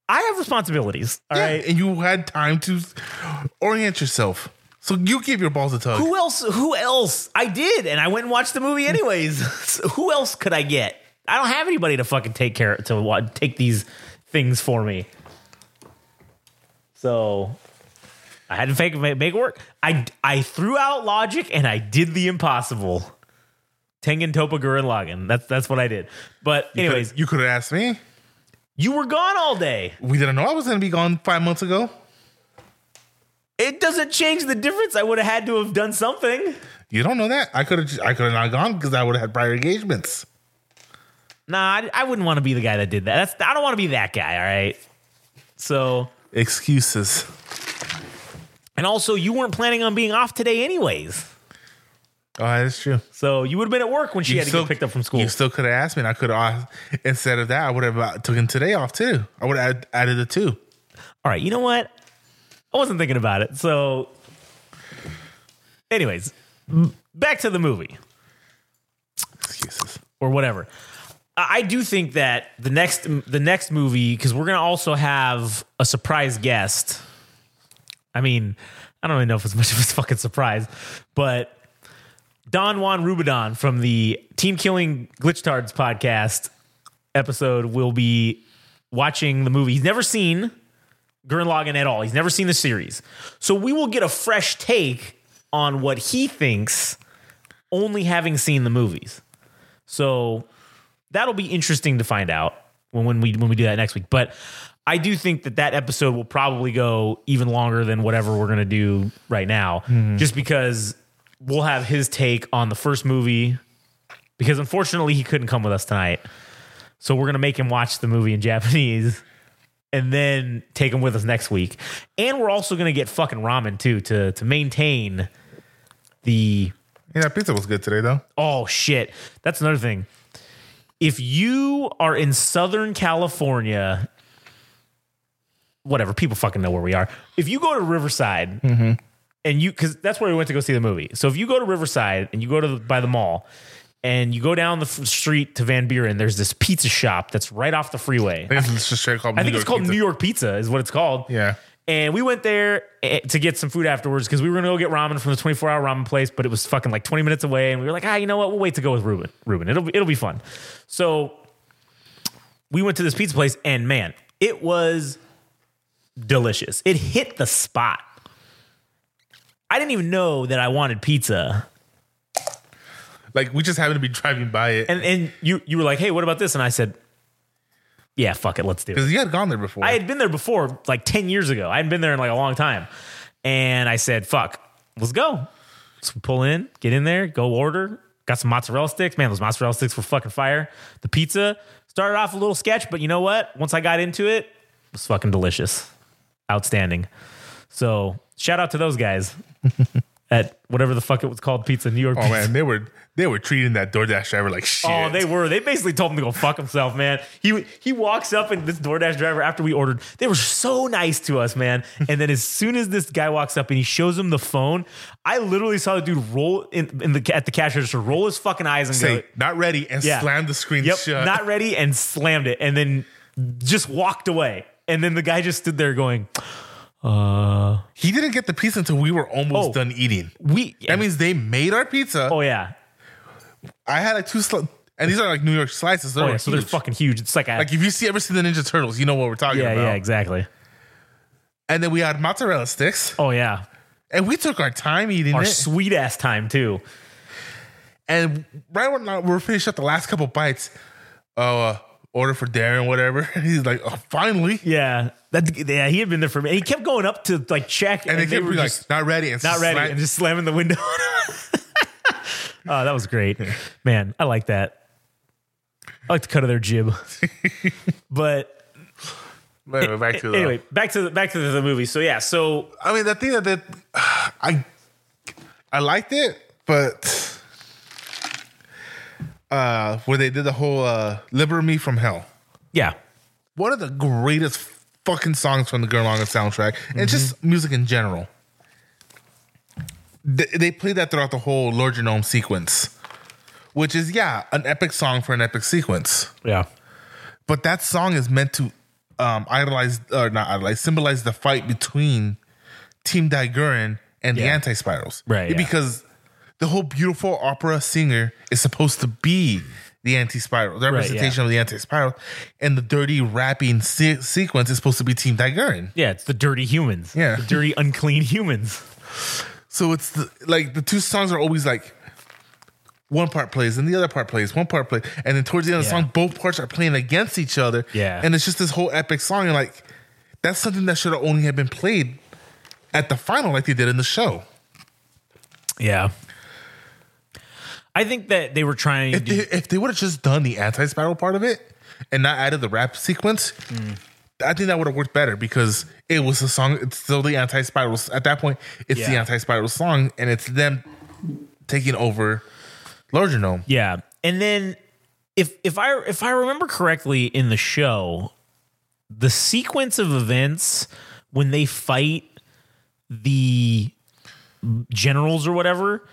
Speaker 2: I have responsibilities. All right.
Speaker 1: Yeah, and you had time to orient yourself. So you keep your balls a tug.
Speaker 2: Who else? Who else? I did, and I went and watched the movie anyways. So who else could I get? I don't have anybody to fucking take care to wa- take these things for me. So I had to make make it work. I I threw out logic and I did the impossible. Tengen Toppa Gurren Lagann. That's that's what I did. But anyways,
Speaker 1: you could have asked me.
Speaker 2: you were gone all day.
Speaker 1: We didn't know I was going to be gone five months ago.
Speaker 2: It doesn't change the difference. I would have had to have done something.
Speaker 1: You don't know that. I could have. I could have not gone because I would have had prior engagements.
Speaker 2: Nah, I, I wouldn't want to be the guy that did that. That's I don't want to be that guy. All right. So,
Speaker 1: Excuses.
Speaker 2: and also, you weren't planning on being off today, anyways.
Speaker 1: Oh, that's true.
Speaker 2: So you would have been at work when she
Speaker 1: You
Speaker 2: had to
Speaker 1: still-
Speaker 2: get picked up from school.
Speaker 1: You still could have asked me, and I could have. Instead of that, I would have uh, taken today off too. I would have added the two.
Speaker 2: All right. You know what? I wasn't thinking about it. So, anyways, back to the movie
Speaker 1: Excuses.
Speaker 2: or whatever. I do think that the next the next movie because we're gonna also have a surprise guest. I mean, I don't really know if it's much of a fucking surprise, but Don Juan Rubidon from the Team Killing Glitchtards podcast episode will be watching the movie. He's never seen Gurren Lagann at all. He's never seen the series, so we will get a fresh take on what he thinks, only having seen the movies. So that'll be interesting to find out when, when we when we do that next week. But I do think that that episode will probably go even longer than whatever we're gonna do right now, mm-hmm. just because we'll have his take on the first movie. Because unfortunately, he couldn't come with us tonight, so we're gonna make him watch the movie in Japanese. And then take them with us next week, and we're also gonna get fucking ramen too to to maintain the
Speaker 1: Yeah, that pizza was good today, though.
Speaker 2: Oh shit. That's another thing. If you are in Southern California, whatever, people fucking know where we are. If you go to Riverside mm-hmm. and you cuz that's where we went to go see the movie. So if you go to Riverside and you go to the, by the mall and you go down the street to Van Buren, there's this pizza shop that's right off the freeway.
Speaker 1: I think it's just straight called.
Speaker 2: I think it's called New York Pizza is what it's called.
Speaker 1: Yeah.
Speaker 2: And we went there eh, to get some food afterwards because we were gonna go get ramen from the 24 hour ramen place, but it was fucking like 20 minutes away. And we were like, ah, you know what? We'll wait to go with Ruben. Ruben, it'll be, it'll be fun. So we went to this pizza place, and man, it was delicious. It hit the spot. I didn't even know that I wanted pizza.
Speaker 1: Like we just happened to be driving by it
Speaker 2: And and you you were like, hey, what about this? And I said, yeah, fuck it, let's do it.
Speaker 1: because you had gone there before.
Speaker 2: I had been there before, like 10 years ago. I hadn't been there in like a long time. And I said, fuck, let's go. So we pull in, get in there, go order. Got some mozzarella sticks. Man, those mozzarella sticks were fucking fire. The pizza started off a little sketch, but you know what? Once I got into it, it was fucking delicious. Outstanding. So shout out to those guys at whatever the fuck it was called, Pizza New York.
Speaker 1: Oh
Speaker 2: Pizza.
Speaker 1: man, they were they were treating that DoorDash driver like oh, shit.
Speaker 2: Oh, they were. They basically told him to go fuck himself, man. He he walks up and this DoorDash driver after we ordered, they were so nice to us, man. And then as soon as this guy walks up and he shows him the phone, I literally saw the dude roll in, in the at the cash register, roll his fucking eyes and
Speaker 1: say
Speaker 2: go,
Speaker 1: not ready and
Speaker 2: Yeah.
Speaker 1: slam the screen
Speaker 2: "Yep,
Speaker 1: shut.
Speaker 2: not ready," and slammed it, and then just walked away. And then the guy just stood there going, "Uh,
Speaker 1: he didn't get the pizza until we were almost
Speaker 2: Oh.
Speaker 1: done eating.
Speaker 2: we."
Speaker 1: That means they made our pizza.
Speaker 2: oh yeah,
Speaker 1: I had like two sli- and these are like New York slices. They're
Speaker 2: oh yeah. So they're fucking huge. It's like a
Speaker 1: like if you see ever seen the Ninja Turtles, you know what we're talking
Speaker 2: yeah,
Speaker 1: about.
Speaker 2: yeah, exactly.
Speaker 1: And then we had mozzarella sticks,
Speaker 2: Oh yeah,
Speaker 1: and we took our time eating
Speaker 2: our
Speaker 1: it.
Speaker 2: sweet ass time too.
Speaker 1: And right when we we're finished up the last couple bites, oh, uh, order for Darren, whatever. He's like, oh, finally.
Speaker 2: Yeah, that yeah, he had been there for me. He kept going up to like check,
Speaker 1: And, they
Speaker 2: they
Speaker 1: kept
Speaker 2: were
Speaker 1: being like, not ready. And
Speaker 2: not ready,
Speaker 1: slam-
Speaker 2: and just slamming the window. oh, that was great, man. I like that. I like the cut of their jib, but
Speaker 1: Anyway, back to the,
Speaker 2: anyway, back to the, back to the movie. So yeah, so
Speaker 1: I mean, the thing that, that I I liked it, but uh, where they did the whole uh, "Libera Me from Hell,"
Speaker 2: yeah,
Speaker 1: one of the greatest fucking songs from the Gurren Lagann soundtrack, and just music in general. They, they played that throughout the whole Lordgenome sequence, which is yeah, an epic song for an epic sequence.
Speaker 2: yeah,
Speaker 1: But that song is meant to um, idolize or not idolize, symbolize the fight between Team Dai-Gurren and the Anti Spirals,
Speaker 2: Right, yeah.
Speaker 1: Because the whole beautiful opera singer is supposed to be the Anti Spiral, the
Speaker 2: Right,
Speaker 1: representation
Speaker 2: yeah.
Speaker 1: of the Anti Spiral, and the dirty rapping se- sequence is supposed to be Team Dai-Gurren.
Speaker 2: yeah. It's the dirty humans.
Speaker 1: Yeah.
Speaker 2: the dirty, unclean humans.
Speaker 1: So it's the, like the two songs are always like one part plays and the other part plays, one part plays, and then towards the end of the song, both parts are playing against each other.
Speaker 2: Yeah.
Speaker 1: and it's just this whole epic song, and like that's something that should have only have been played at the final, like they did in the show.
Speaker 2: Yeah, I think that they were trying.
Speaker 1: If
Speaker 2: to
Speaker 1: they, if they would have just done the anti-spiral part of it and not added the rap sequence, I think that would have worked better because it was a song. It's still the anti-spiral. At that point, it's the anti-spiral song, and it's them taking over Lordgenome.
Speaker 2: Yeah. And then if if I if I remember correctly in the show, the sequence of events when they fight the generals or whatever,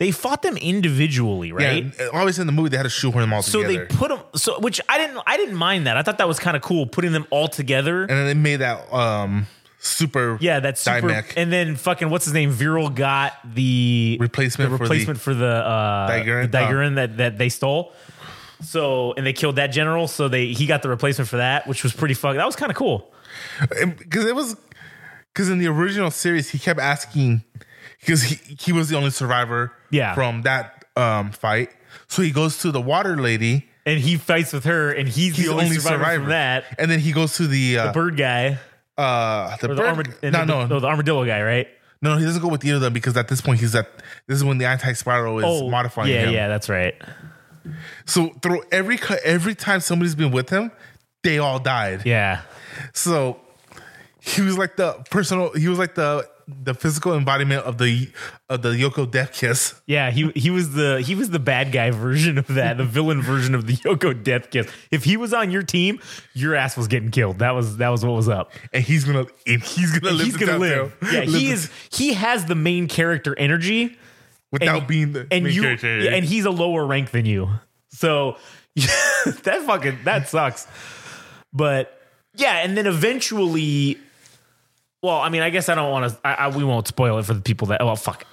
Speaker 2: they fought them individually, right?
Speaker 1: Yeah, obviously in the movie they had to shoehorn them all
Speaker 2: So
Speaker 1: together.
Speaker 2: So they put them so which I didn't I didn't mind that. I thought that was kind of cool putting them all together.
Speaker 1: and then they made that um super
Speaker 2: yeah, that's super.
Speaker 1: Dimech.
Speaker 2: And then fucking what's his name? Viral got the
Speaker 1: Replacement
Speaker 2: the
Speaker 1: for the-
Speaker 2: replacement for the, uh,
Speaker 1: Dai-Gurren?
Speaker 2: the that that they stole. So and they killed that general. So they he got the replacement for that, which was pretty fucking. That was kind of cool.
Speaker 1: because it was because in the original series he kept asking because he, he was the only survivor
Speaker 2: Yeah.
Speaker 1: from that um fight so he goes to the water lady
Speaker 2: And he fights with her, and he's,
Speaker 1: he's
Speaker 2: the only, survivor, from that.
Speaker 1: and then he goes to the uh
Speaker 2: Bird guy,
Speaker 1: uh the,
Speaker 2: or the,
Speaker 1: bird,
Speaker 2: armad-
Speaker 1: no
Speaker 2: the,
Speaker 1: no
Speaker 2: no, the armadillo guy, right?
Speaker 1: no he doesn't go with either of them because at this point he's at this is when the anti-spiral is modifying
Speaker 2: Oh, yeah,
Speaker 1: him
Speaker 2: yeah, that's right.
Speaker 1: so through every cut every time somebody's been with him they all died
Speaker 2: Yeah,
Speaker 1: So he was like the personal. He was like the the physical embodiment of the of the Yoko Death Kiss.
Speaker 2: yeah. He he was the he was the bad guy version of that, the villain version of the Yoko Death Kiss. If he was on your team, your ass was getting killed. That was that was what was up.
Speaker 1: And he's gonna and he's gonna live.
Speaker 2: he's gonna live. Yeah,
Speaker 1: Live
Speaker 2: he is. He has the main character energy,
Speaker 1: without
Speaker 2: and,
Speaker 1: being the
Speaker 2: and
Speaker 1: main
Speaker 2: you,
Speaker 1: character.
Speaker 2: and he's a lower rank than you. So that fucking that sucks. But yeah, and then eventually, well, I mean, I guess I don't want to. We won't spoil it for the people that. Well, fuck.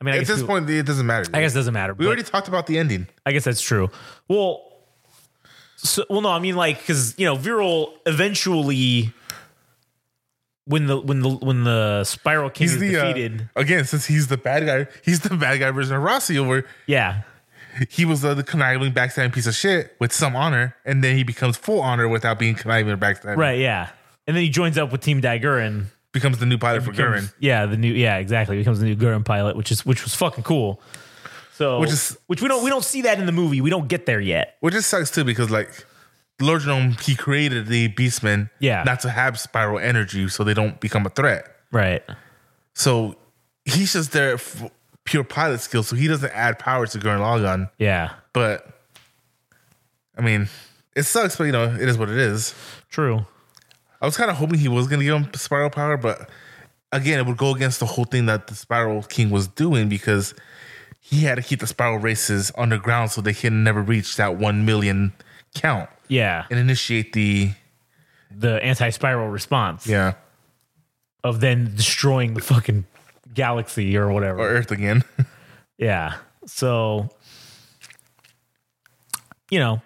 Speaker 2: I mean, I
Speaker 1: At this point, it doesn't matter.
Speaker 2: I guess it doesn't matter.
Speaker 1: we already talked about the ending.
Speaker 2: I guess that's true. Well, so, well, no, I mean like because you know, Viral eventually. When the when the when the Spiral King
Speaker 1: He's
Speaker 2: is
Speaker 1: the uh,
Speaker 2: defeated,
Speaker 1: again since he's the bad guy. He's the bad guy version of Rossiu. Over
Speaker 2: yeah,
Speaker 1: he was uh, the conniving, backstabbing piece of shit with some honor, and then he becomes full honor without being conniving or backstabbing.
Speaker 2: Right, yeah. And then he joins up with Team Dai-Gurren
Speaker 1: becomes the new pilot for
Speaker 2: becomes-
Speaker 1: Gurren.
Speaker 2: Yeah, the new yeah, exactly. Becomes the new Gurren pilot, which is which was fucking cool. So
Speaker 1: Which
Speaker 2: which
Speaker 1: is-
Speaker 2: which we don't we don't see that in the movie. We don't get there yet.
Speaker 1: Which just sucks too because like Lordgenome, he created the Beastmen
Speaker 2: Yeah.
Speaker 1: not to have spiral energy so they don't become a threat.
Speaker 2: Right.
Speaker 1: So he's just there for pure pilot skill, so he doesn't add power to Gurren Lagann.
Speaker 2: Yeah.
Speaker 1: But I mean, it sucks, but you know, it is what it is.
Speaker 2: True.
Speaker 1: I was kind of hoping he was going to give him spiral power, but again, it would go against the whole thing that the Spiral King was doing because he had to keep the spiral races underground so they can never reach that 1 million count
Speaker 2: Yeah.
Speaker 1: and initiate the
Speaker 2: The anti spiral response
Speaker 1: yeah
Speaker 2: of then destroying the fucking galaxy or whatever.
Speaker 1: or Earth again.
Speaker 2: Yeah. So, you know,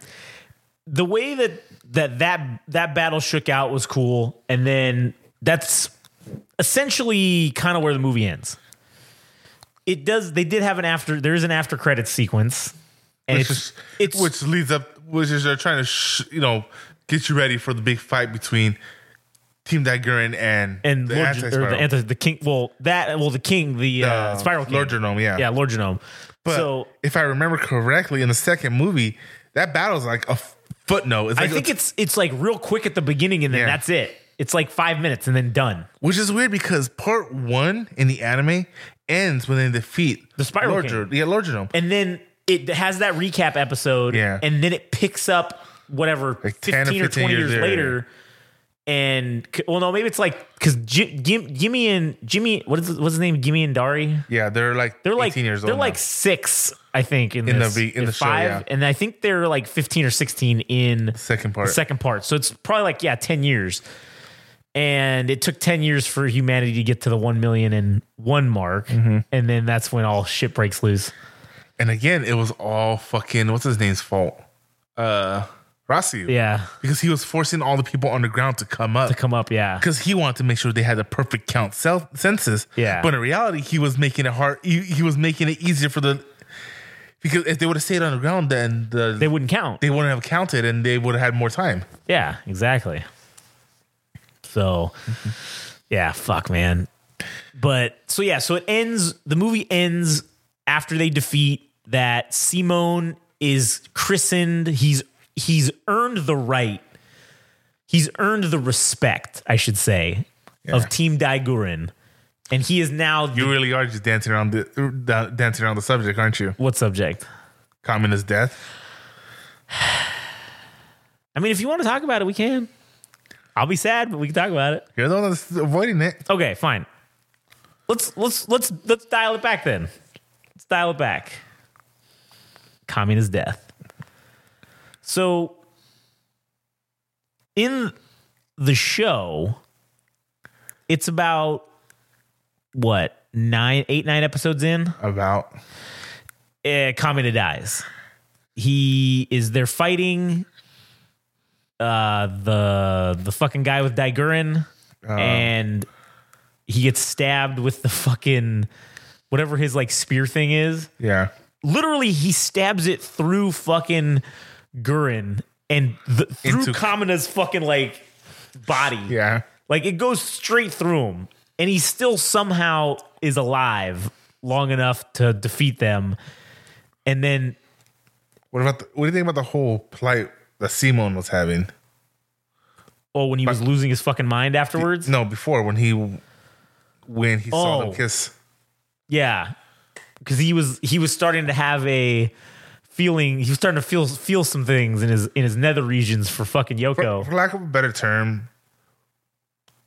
Speaker 2: the way that that that that battle shook out was cool, and then that's essentially kind of where the movie ends. It does. They did have an after. There is an after credit sequence, and
Speaker 1: which,
Speaker 2: it's
Speaker 1: is,
Speaker 2: it's
Speaker 1: which leads up, which is they're trying to, sh- you know, get you ready for the big fight between Team Dai-Gurren and
Speaker 2: and
Speaker 1: the
Speaker 2: Lord, or the anti the king. Well, that well the king the uh,
Speaker 1: Uh,
Speaker 2: spiral king.
Speaker 1: Lordgenome, yeah.
Speaker 2: yeah, Lord Genome.
Speaker 1: But
Speaker 2: so
Speaker 1: if I remember correctly, in the second movie, that battle's like a footnote. It's
Speaker 2: I think it's it's like real quick at the beginning, and then
Speaker 1: Yeah.
Speaker 2: that's it. It's like five minutes, and then done.
Speaker 1: which is weird because part one in the anime ends when they defeat
Speaker 2: The Spiral
Speaker 1: Lord
Speaker 2: King.
Speaker 1: Yeah, Lord
Speaker 2: and then it has that recap episode
Speaker 1: Yeah.
Speaker 2: and then it picks up whatever
Speaker 1: Like 10 or
Speaker 2: 15 or 20 years,
Speaker 1: years
Speaker 2: later and well no maybe it's like because Gimmy and Gimmy what is what's his name Gimmy and Darry
Speaker 1: Yeah, they're like
Speaker 2: they're like
Speaker 1: years
Speaker 2: they're
Speaker 1: old.
Speaker 2: like
Speaker 1: now.
Speaker 2: six I think in,
Speaker 1: In the
Speaker 2: this,
Speaker 1: be- in the show,
Speaker 2: five
Speaker 1: yeah.
Speaker 2: and I think they're like 15 or 16 in
Speaker 1: second part.
Speaker 2: the second part so it's probably like yeah 10 years and it took 10 years for humanity to get to the 1 million and one mark
Speaker 1: Mm-hmm.
Speaker 2: and then that's when all shit breaks loose
Speaker 1: and again, it was all fucking what's his name's fault. Uh, Rossiu.
Speaker 2: yeah
Speaker 1: because he was forcing all the people underground to come up.
Speaker 2: to come up yeah
Speaker 1: because he wanted to make sure they had the perfect count self census.
Speaker 2: Yeah.
Speaker 1: But in reality, he was making it hard. He, he was making it easier for the because if they would have stayed underground, then the
Speaker 2: they
Speaker 1: they,
Speaker 2: wouldn't count.
Speaker 1: They wouldn't have counted and they would have had more time.
Speaker 2: yeah, exactly. So, yeah, fuck, man. But so yeah, so it ends. The movie ends after they defeat that. Simone is christened. He's he's earned the right. He's earned the respect, I should say,
Speaker 1: Yeah.
Speaker 2: of Team Dai-Gurren, and he is now the,
Speaker 1: You really are just dancing around the da- dancing around the subject, aren't you?
Speaker 2: what subject?
Speaker 1: Kamina's death.
Speaker 2: I mean, if you want to talk about it, we can. I'll be sad, but we can talk about it.
Speaker 1: You're the one that's avoiding it.
Speaker 2: Okay, fine. Let's let's let's let's dial it back then. Let's dial it back. Kamina's death. So in the show, it's about what nine, eight, nine episodes in.
Speaker 1: About
Speaker 2: Uh, Kamina dies. He is there fighting uh the the fucking guy with Dai-Gurren and he gets stabbed with the fucking whatever his like spear thing is.
Speaker 1: yeah,
Speaker 2: Literally he stabs it through fucking Gurren and the, through
Speaker 1: Into-
Speaker 2: Kamina's fucking like body.
Speaker 1: yeah.
Speaker 2: Like it goes straight through him, and he still somehow is alive long enough to defeat them. And then,
Speaker 1: What about the, what do you think about the whole plight that Simon was having?
Speaker 2: oh, when he was losing his fucking mind afterwards,
Speaker 1: No, before when he when he saw
Speaker 2: Oh.
Speaker 1: them kiss.
Speaker 2: yeah, because he was he was starting to have a feeling. He was starting to feel feel some things in his in his nether regions for fucking Yoko.
Speaker 1: For lack of a better term,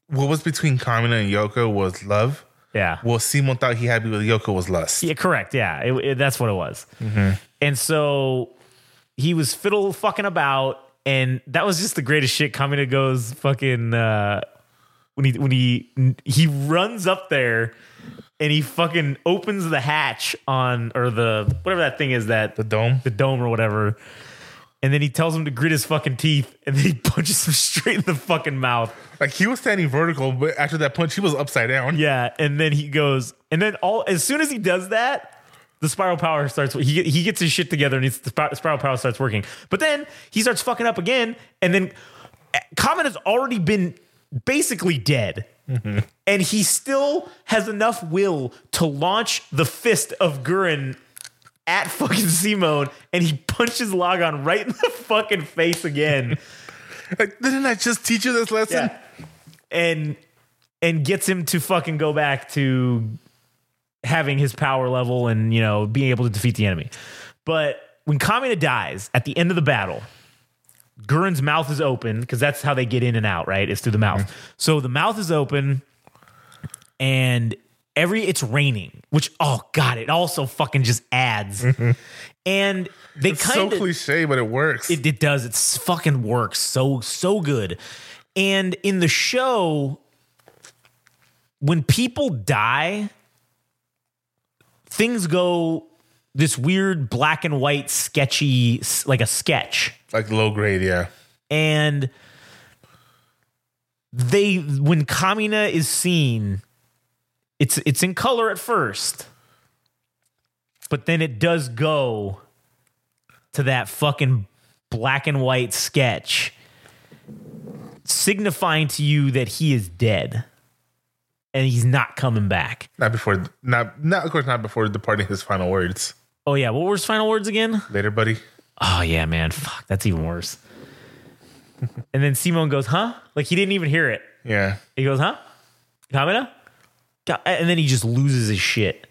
Speaker 1: what was between Kamina and Yoko was love.
Speaker 2: yeah,
Speaker 1: Well, Simon thought he had with Yoko was lust.
Speaker 2: Yeah, correct. Yeah, it, it- that's what it was. And so he was fiddle fucking about, and that was just the greatest shit. Kamina goes fucking uh, when he when he he runs up there and he fucking opens the hatch on or the whatever that thing is that
Speaker 1: The dome.
Speaker 2: the dome or whatever. And then he tells him to grit his fucking teeth, and then he punches him straight in the fucking mouth.
Speaker 1: Like he was standing vertical, but after that punch, he was upside down.
Speaker 2: Yeah, and then he goes, and then all as soon as he does that, the spiral power starts. He he gets his shit together, and it's, the spiral power starts working. But then he starts fucking up again, and then eh, Common has already been basically dead. Mm-hmm. And he still has enough will to launch the fist of Gurren at fucking Simone and he punches Lagann right in the fucking face again.
Speaker 1: Like, didn't I just teach you this lesson?
Speaker 2: Yeah. And and gets him to fucking go back to having his power level and, you know, being able to defeat the enemy. But when Kamina dies at the end of the battle, Gurren's mouth is open because that's how they get in and out, right? It's through the mouth. Mm-hmm. So the mouth is open and every it's raining, which oh god, it also fucking just adds. Mm-hmm. And they
Speaker 1: so
Speaker 2: kind of
Speaker 1: cliche, but it works.
Speaker 2: it, it does. It's fucking works so so good. And in the show, when people die, things go this weird black and white sketchy, like a sketch
Speaker 1: like low grade, yeah.
Speaker 2: and they when Kamina is seen, it's it's in color at first, but then it does go to that fucking black and white sketch, signifying to you that he is dead and he's not coming back.
Speaker 1: Not before, not not of course, not before departing his final words.
Speaker 2: Oh yeah, what were his final words again?
Speaker 1: Later, buddy.
Speaker 2: Oh yeah, man, fuck, that's even worse. and then Simone goes, "Huh?" Like he didn't even hear it.
Speaker 1: Yeah,
Speaker 2: He goes, huh? Kamina? And then he just loses his shit.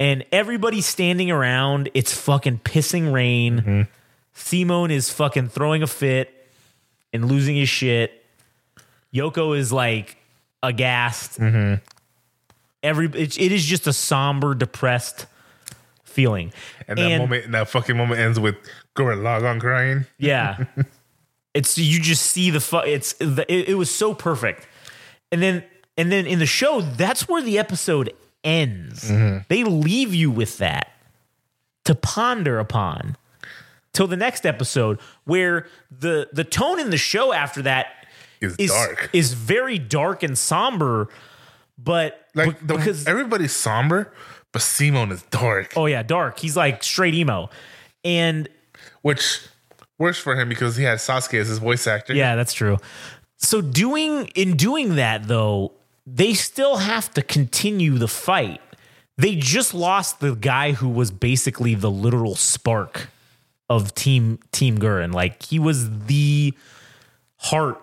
Speaker 2: And everybody's standing around. It's fucking pissing rain. Mm-hmm. Simone is fucking throwing a fit and losing his shit. Yoko is like aghast. Mm-hmm. Every it, it is just a somber, depressed feeling.
Speaker 1: and that moment, that fucking moment ends with Gurren Lagann crying.
Speaker 2: Yeah. it's you just see the fu- it's the, it, it was so perfect. And then and then in the show that's where the episode ends. Mm-hmm. They leave you with that to ponder upon till the next episode where the the tone in the show after that
Speaker 1: Is
Speaker 2: is
Speaker 1: dark.
Speaker 2: is very dark and somber but
Speaker 1: Like
Speaker 2: be-
Speaker 1: the,
Speaker 2: because
Speaker 1: everybody's somber, but Simone is dark,
Speaker 2: oh yeah dark he's like straight emo and
Speaker 1: which works for him because he had Sasuke as his voice actor.
Speaker 2: Yeah, that's true. So doing in doing that though, they still have to continue the fight. They just lost the guy who was basically the literal spark of team Team Gurren. Like he was the heart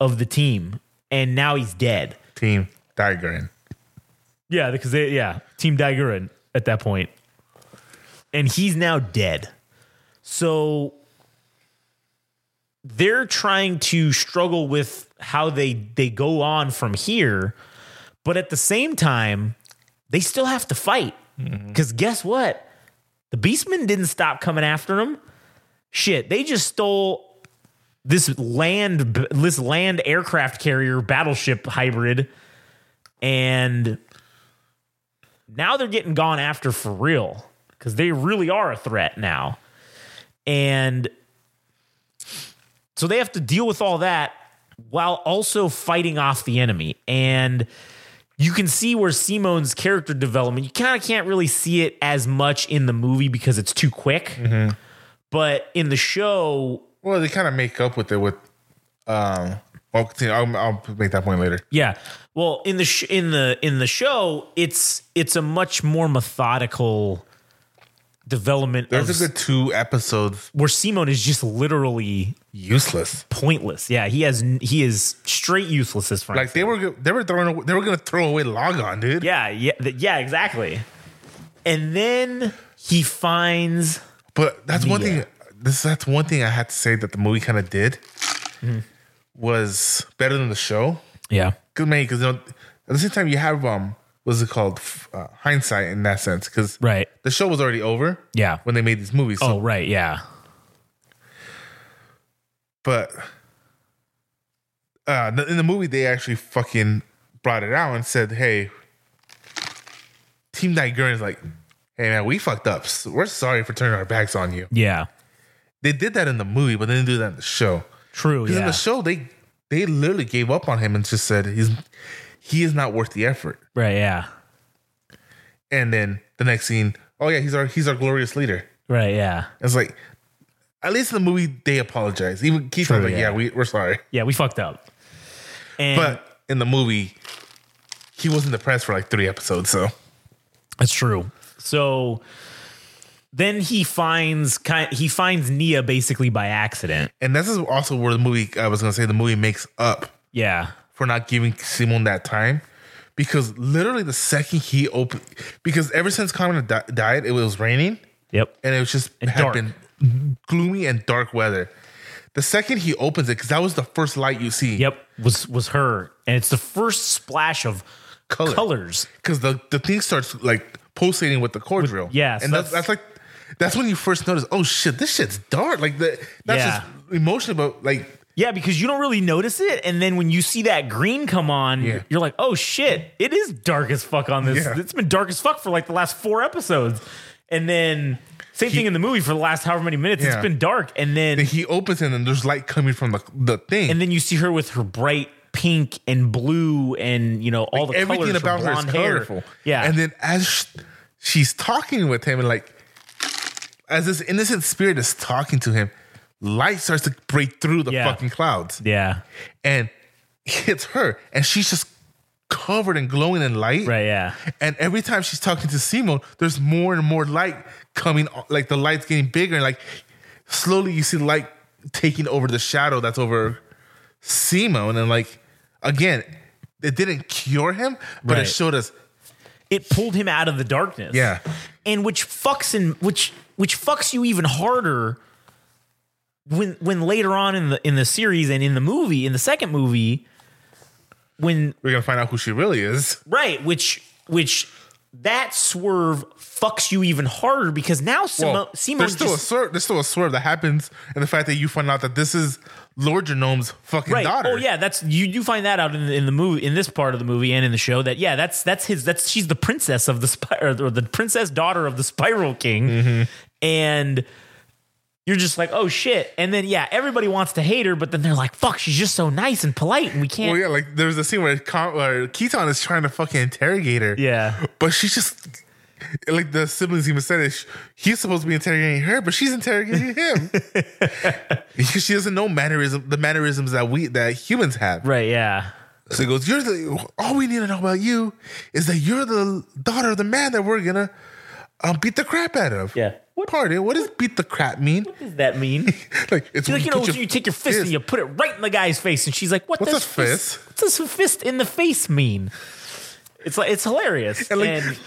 Speaker 2: of the team, and now he's dead.
Speaker 1: Team Dai-Gurren.
Speaker 2: Yeah, because they yeah Team Dai-Gurren at that point, and he's now dead. So they're trying to struggle with how they they go on from here, but at the same time, they still have to fight. Mm-hmm. Because guess what? The Beastmen didn't stop coming after them. Shit, they just stole this land this land aircraft carrier battleship hybrid and now they're getting gone after for real because they really are a threat now. And so they have to deal with all that while also fighting off the enemy. And you can see where Simone's character development you kind of can't really see it as much in the movie because it's too quick. But in the show
Speaker 1: Well, they kind of make up with it with. Um, well, continue. I'll, I'll make that point later.
Speaker 2: Yeah. Well, in the sh- in the in the show, it's it's a much more methodical development
Speaker 1: There's
Speaker 2: of
Speaker 1: a good two episodes
Speaker 2: where Simone is just literally
Speaker 1: useless.
Speaker 2: pointless. Yeah, he has he is straight useless as far
Speaker 1: Like they were, they were throwing, they were gonna throw away Lagann, dude.
Speaker 2: yeah, yeah, th- yeah, exactly. And then he finds
Speaker 1: But that's one thing. This that's one thing I had to say that the movie kind of did
Speaker 2: Mm-hmm.
Speaker 1: Was better than the show.
Speaker 2: yeah,
Speaker 1: Cause man, because you know, at the same time you have um, what's it called, uh, hindsight in that sense. Because
Speaker 2: right,
Speaker 1: the show was already over
Speaker 2: yeah.
Speaker 1: when they made these movies. So,
Speaker 2: Oh, right, yeah,
Speaker 1: but uh, in the movie they actually fucking brought it out and said, "Hey, Team Nigerian is like, hey man, we fucked up. So We're sorry for turning our backs on you."
Speaker 2: yeah.
Speaker 1: They did that in the movie, but they didn't do that in the show.
Speaker 2: True,
Speaker 1: Because in the show, they they literally gave up on him and just said he's he is not worth the effort.
Speaker 2: right, yeah,
Speaker 1: And then the next scene, oh yeah, he's our he's our glorious leader.
Speaker 2: right, yeah,
Speaker 1: It's like at least in the movie they apologize. Even Keith
Speaker 2: True,
Speaker 1: was like,
Speaker 2: yeah.
Speaker 1: yeah, we, we're sorry.
Speaker 2: yeah. We fucked up. And
Speaker 1: But in the movie, he wasn't depressed for like three episodes. So
Speaker 2: That's true. So then he finds kind he finds Nia basically by accident.
Speaker 1: and this is also where the movie I was gonna say the movie makes up
Speaker 2: Yeah.
Speaker 1: for not giving Simon that time. Because literally the second he opened, because ever since Kamina di- died, it was raining
Speaker 2: Yep.
Speaker 1: and it was just
Speaker 2: And
Speaker 1: had
Speaker 2: dark.
Speaker 1: been gloomy and dark weather. The second he opens it, because that was the first light you see.
Speaker 2: Yep. Was was her. And it's the first splash of
Speaker 1: Color.
Speaker 2: colors.
Speaker 1: because the the thing starts like pulsating with the core drill.
Speaker 2: yeah, so
Speaker 1: and that's,
Speaker 2: that's-
Speaker 1: that's like that's when you first notice. Oh shit, this shit's dark. Like the that's
Speaker 2: Yeah.
Speaker 1: just emotional, but like
Speaker 2: Yeah, because you don't really notice it, and then when you see that green come on,
Speaker 1: Yeah.
Speaker 2: you're like, "Oh shit! It is dark as fuck on this.
Speaker 1: Yeah.
Speaker 2: It's been dark as fuck for like the last four episodes." And then same thing in the movie for the last however many minutes.
Speaker 1: Yeah.
Speaker 2: It's been dark, and then
Speaker 1: he opens it and there's light coming from the the thing.
Speaker 2: and then you see her with her bright pink and blue, and you know all the
Speaker 1: everything
Speaker 2: colors,
Speaker 1: about her is
Speaker 2: hair.
Speaker 1: colorful.
Speaker 2: Yeah,
Speaker 1: And then as sh- she's talking with him and like as this innocent spirit is talking to him, light starts to break through the
Speaker 2: Yeah.
Speaker 1: fucking clouds
Speaker 2: yeah,
Speaker 1: and hits her and she's just covered and glowing in light.
Speaker 2: right, yeah,
Speaker 1: And every time she's talking to Simon, there's more and more light coming, like the light's getting bigger. And like slowly you see light taking over the shadow that's over Simon. And then like, again, it didn't cure him, but
Speaker 2: Right.
Speaker 1: it showed us,
Speaker 2: it pulled him out of the darkness.
Speaker 1: yeah,
Speaker 2: and which fucks and which which fucks you even harder when when later on in the in the series and in the movie in the second movie when
Speaker 1: we're to find out who she really is.
Speaker 2: right which which that swerve fucks you even harder because now Simo,
Speaker 1: Well, there's still
Speaker 2: just,
Speaker 1: a swerve. There's still a swerve that happens and the fact that you find out that this is Lordgenome's fucking
Speaker 2: right
Speaker 1: daughter.
Speaker 2: oh yeah that's you you find that out in the, in the movie in this part of the movie and in the show that yeah that's that's his that's she's the princess of the spy or the princess daughter of the spiral king
Speaker 1: Mm-hmm.
Speaker 2: and you're just like oh shit and then yeah everybody wants to hate her but then they're like fuck she's just so nice and polite and we can't
Speaker 1: Well, yeah, like there's a scene where, Con- where Kittan is trying to fucking interrogate her.
Speaker 2: Yeah.
Speaker 1: But she's just like the siblings even said it. He's supposed to be interrogating her, but she's interrogating him because she doesn't know mannerism, the mannerisms that we that humans have.
Speaker 2: right yeah
Speaker 1: So he goes, "You're the all we need to know about you is that you're the daughter of the man that we're gonna um, beat the crap out of."
Speaker 2: Yeah. What-
Speaker 1: Pardon? What does beat the crap mean?
Speaker 2: what does that mean
Speaker 1: like it's
Speaker 2: like you know
Speaker 1: your
Speaker 2: you take your fist,
Speaker 1: fist-
Speaker 2: and you put it right in the guy's face and she's like what
Speaker 1: What's
Speaker 2: does
Speaker 1: a fist?
Speaker 2: what does a fist in the face mean it's like it's hilarious
Speaker 1: and like,
Speaker 2: and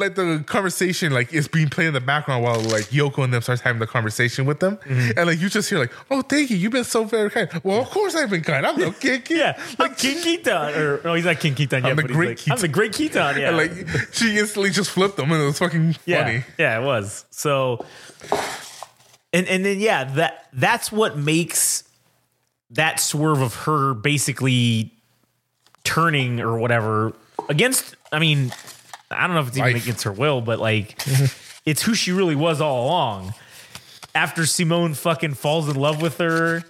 Speaker 1: like the conversation like is being played in the background while like Yoko and them starts having the conversation with them,
Speaker 2: Mm-hmm.
Speaker 1: and like you just hear like, "Oh, thank you, you've been so very kind." Well, of course I've been kind. I'm no kinky.
Speaker 2: Yeah, like King Kittan, or no, he's not King Kittan yet.
Speaker 1: I'm the
Speaker 2: but he's
Speaker 1: great
Speaker 2: like,
Speaker 1: Kittan.
Speaker 2: I'm the great Kittan. Yeah,
Speaker 1: And like she instantly just flipped them, and it was fucking
Speaker 2: yeah,
Speaker 1: funny.
Speaker 2: yeah, it was. So, and and then yeah, that that's what makes that swerve of her basically turning or whatever against. I mean, I don't know if it's even
Speaker 1: Life.
Speaker 2: against her will, but like, it's who she really was all along. After Simone fucking falls in love with her.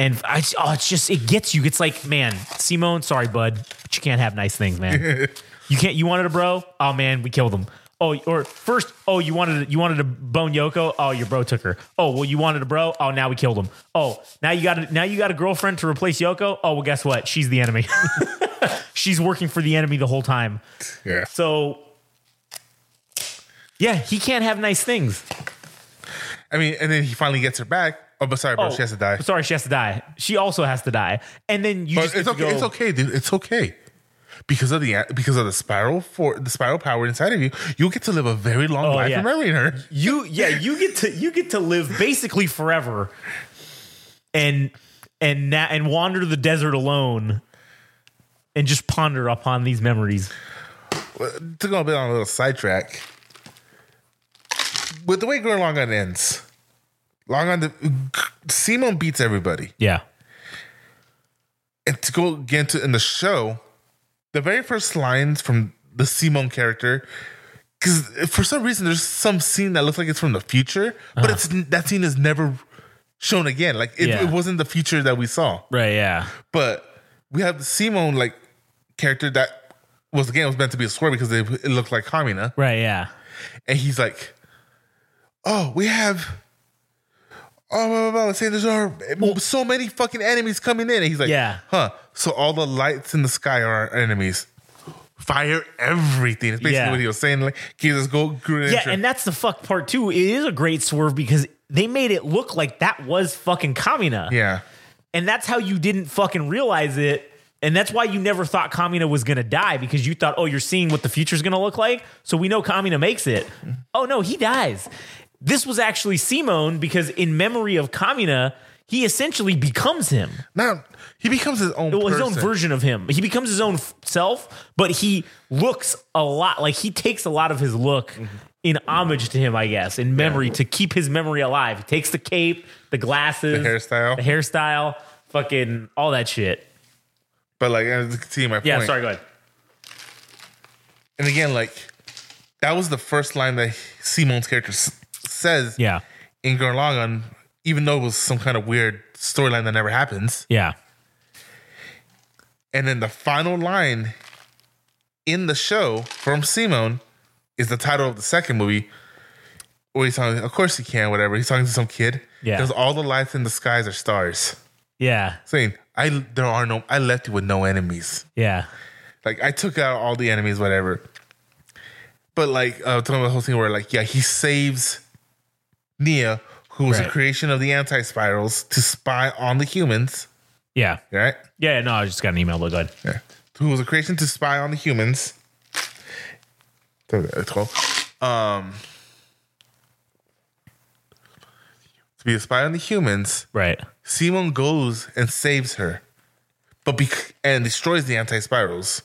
Speaker 2: And I, oh, it's just, it gets you. It's like, man, Simone, sorry, bud, but you can't have nice things, man. You can't. You wanted a bro? Oh man, we killed him. Oh, or first, oh, you wanted you wanted a bone Yoko? Oh, your bro took her. Oh, well, you wanted a bro? Oh, now we killed him. Oh, now you got a, now you got a girlfriend to replace Yoko? Oh, well, guess what? She's the enemy. She's working for the enemy the whole time.
Speaker 1: Yeah.
Speaker 2: So, yeah, he can't have nice things.
Speaker 1: I mean, and then he finally gets her back. Oh, but sorry, bro,
Speaker 2: Oh,
Speaker 1: she has to die.
Speaker 2: Sorry, she has to die. She also has to die. And then you
Speaker 1: But
Speaker 2: just
Speaker 1: it's
Speaker 2: get to
Speaker 1: okay.
Speaker 2: go-
Speaker 1: It's okay, dude. It's okay. Because of the because of the spiral for the spiral power inside of you, you'll get to live a very long oh, life
Speaker 2: Oh, yeah.
Speaker 1: remembering her.
Speaker 2: you yeah you get to you get to live basically forever and and na- and wander the desert alone and just ponder upon these memories
Speaker 1: to go a bit on a little sidetrack, with the way Gurren Lagann ends, Lagann, the, Simon beats everybody.
Speaker 2: yeah
Speaker 1: And to go again to in the show, the very first lines from the Simon character, because for some reason there's some scene that looks like it's from the future, but uh-huh. it's that scene is never shown again. Like it,
Speaker 2: Yeah.
Speaker 1: it wasn't the future that we saw.
Speaker 2: right yeah
Speaker 1: But we have the Simon like character that was again was meant to be a swear because it, it looked like Kamina.
Speaker 2: right yeah
Speaker 1: and he's like, "Oh, we have oh, blah, blah, blah, saying there's are so many fucking enemies coming in. And he's like,
Speaker 2: Yeah.
Speaker 1: huh. So all the lights in the sky are our enemies. Fire everything. It's basically
Speaker 2: Yeah.
Speaker 1: what he was saying. Like, he just go.
Speaker 2: Yeah, and that's the fuck part too. It is a great swerve because they made it look like that was fucking Kamina.
Speaker 1: yeah.
Speaker 2: And that's how you didn't fucking realize it. And that's why you never thought Kamina was gonna die because you thought, oh, you're seeing what the future's gonna look like. So we know Kamina makes it. Oh no, he dies. This was actually Simone because in memory of Kamina, he essentially becomes him.
Speaker 1: Now he becomes his own.
Speaker 2: Well, his own version of him. He becomes his own f- self, but he looks a lot like he takes a lot of his look in homage to him, I guess, in memory to keep his memory alive. He takes the cape, the glasses,
Speaker 1: The hairstyle.
Speaker 2: the hairstyle, fucking all that shit.
Speaker 1: But like, uh, you see my point.
Speaker 2: Yeah, sorry, go ahead.
Speaker 1: And again, like that was the first line that Simone's character says
Speaker 2: Yeah,
Speaker 1: in Gurren Lagann, even though it was some kind of weird storyline that never happens.
Speaker 2: yeah,
Speaker 1: And then the final line in the show from Simone is the title of the second movie. Where he's talking, of course he can, whatever. He's talking to some kid.
Speaker 2: Yeah.
Speaker 1: Because all the lights in the skies are stars.
Speaker 2: yeah,
Speaker 1: Saying, I there are no I left you with no enemies.
Speaker 2: yeah,
Speaker 1: Like I took out all the enemies, whatever. But like uh talking about the whole thing where like, yeah, he saves Nia, who was
Speaker 2: Right.
Speaker 1: a creation of the anti spirals, to spy on the humans.
Speaker 2: yeah,
Speaker 1: Right?
Speaker 2: yeah. No, I just got an email. But go ahead.
Speaker 1: Yeah. Who was a creation to spy on the humans. Um, to be a spy on the humans,
Speaker 2: Right.
Speaker 1: Simon goes and saves her, but bec- and destroys the anti spirals.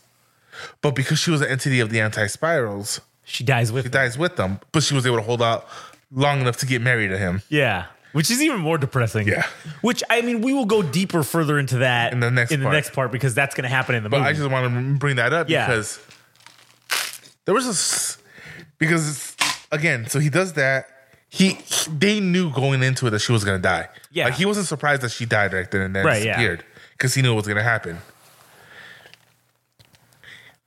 Speaker 1: But because she was an entity of the anti spirals,
Speaker 2: She dies with.
Speaker 1: she dies with them. But she was able to hold out long enough to get married to him.
Speaker 2: Yeah. Which is even more depressing.
Speaker 1: Yeah.
Speaker 2: Which I mean, we will go deeper further into that
Speaker 1: In the next
Speaker 2: in the
Speaker 1: part.
Speaker 2: next part because that's going to happen in the book.
Speaker 1: But
Speaker 2: movie.
Speaker 1: I just want to bring that up
Speaker 2: Yeah.
Speaker 1: because there was a s- because it's, again, so he does that. He, he- they knew going into it that she was gonna die.
Speaker 2: Yeah.
Speaker 1: like he wasn't surprised that she died right then and there,
Speaker 2: Right, yeah.
Speaker 1: disappeared because he knew it was gonna happen.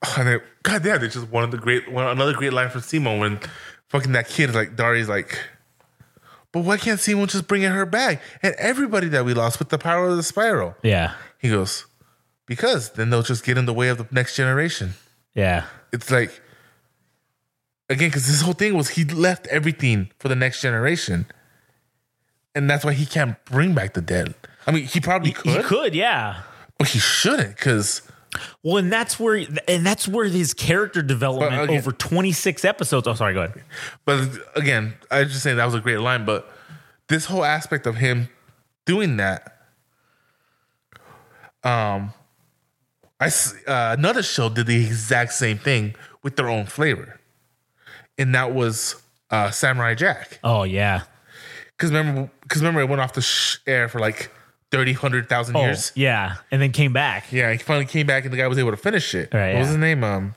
Speaker 1: Oh, and then, God damn, it's just one of the great, one another great line from Simon when fucking that kid like Darry's like, but why can't Simon just bring her back and everybody that we lost with the power of the spiral?
Speaker 2: yeah.
Speaker 1: He goes, because then they'll just get in the way of the next generation.
Speaker 2: Yeah.
Speaker 1: It's like, again, because this whole thing was he left everything for the next generation. And that's why he can't bring back the dead. I mean, he probably could,
Speaker 2: He could, yeah.
Speaker 1: but he shouldn't because
Speaker 2: Well, and that's where and that's where his character development
Speaker 1: again-
Speaker 2: over 26 episodes. Oh, sorry, go ahead.
Speaker 1: But again, I was just saying that was a great line. But this whole aspect of him doing that, um, I uh, another show did the exact same thing with their own flavor, and that was uh, Samurai Jack.
Speaker 2: Oh, yeah.
Speaker 1: Because remember, because remember, it went off the sh- air for like 30, 100,000
Speaker 2: Oh,
Speaker 1: years.
Speaker 2: yeah. And then came back.
Speaker 1: Yeah, he finally came back, and the guy was able to finish it.
Speaker 2: Right,
Speaker 1: what was his name? Um,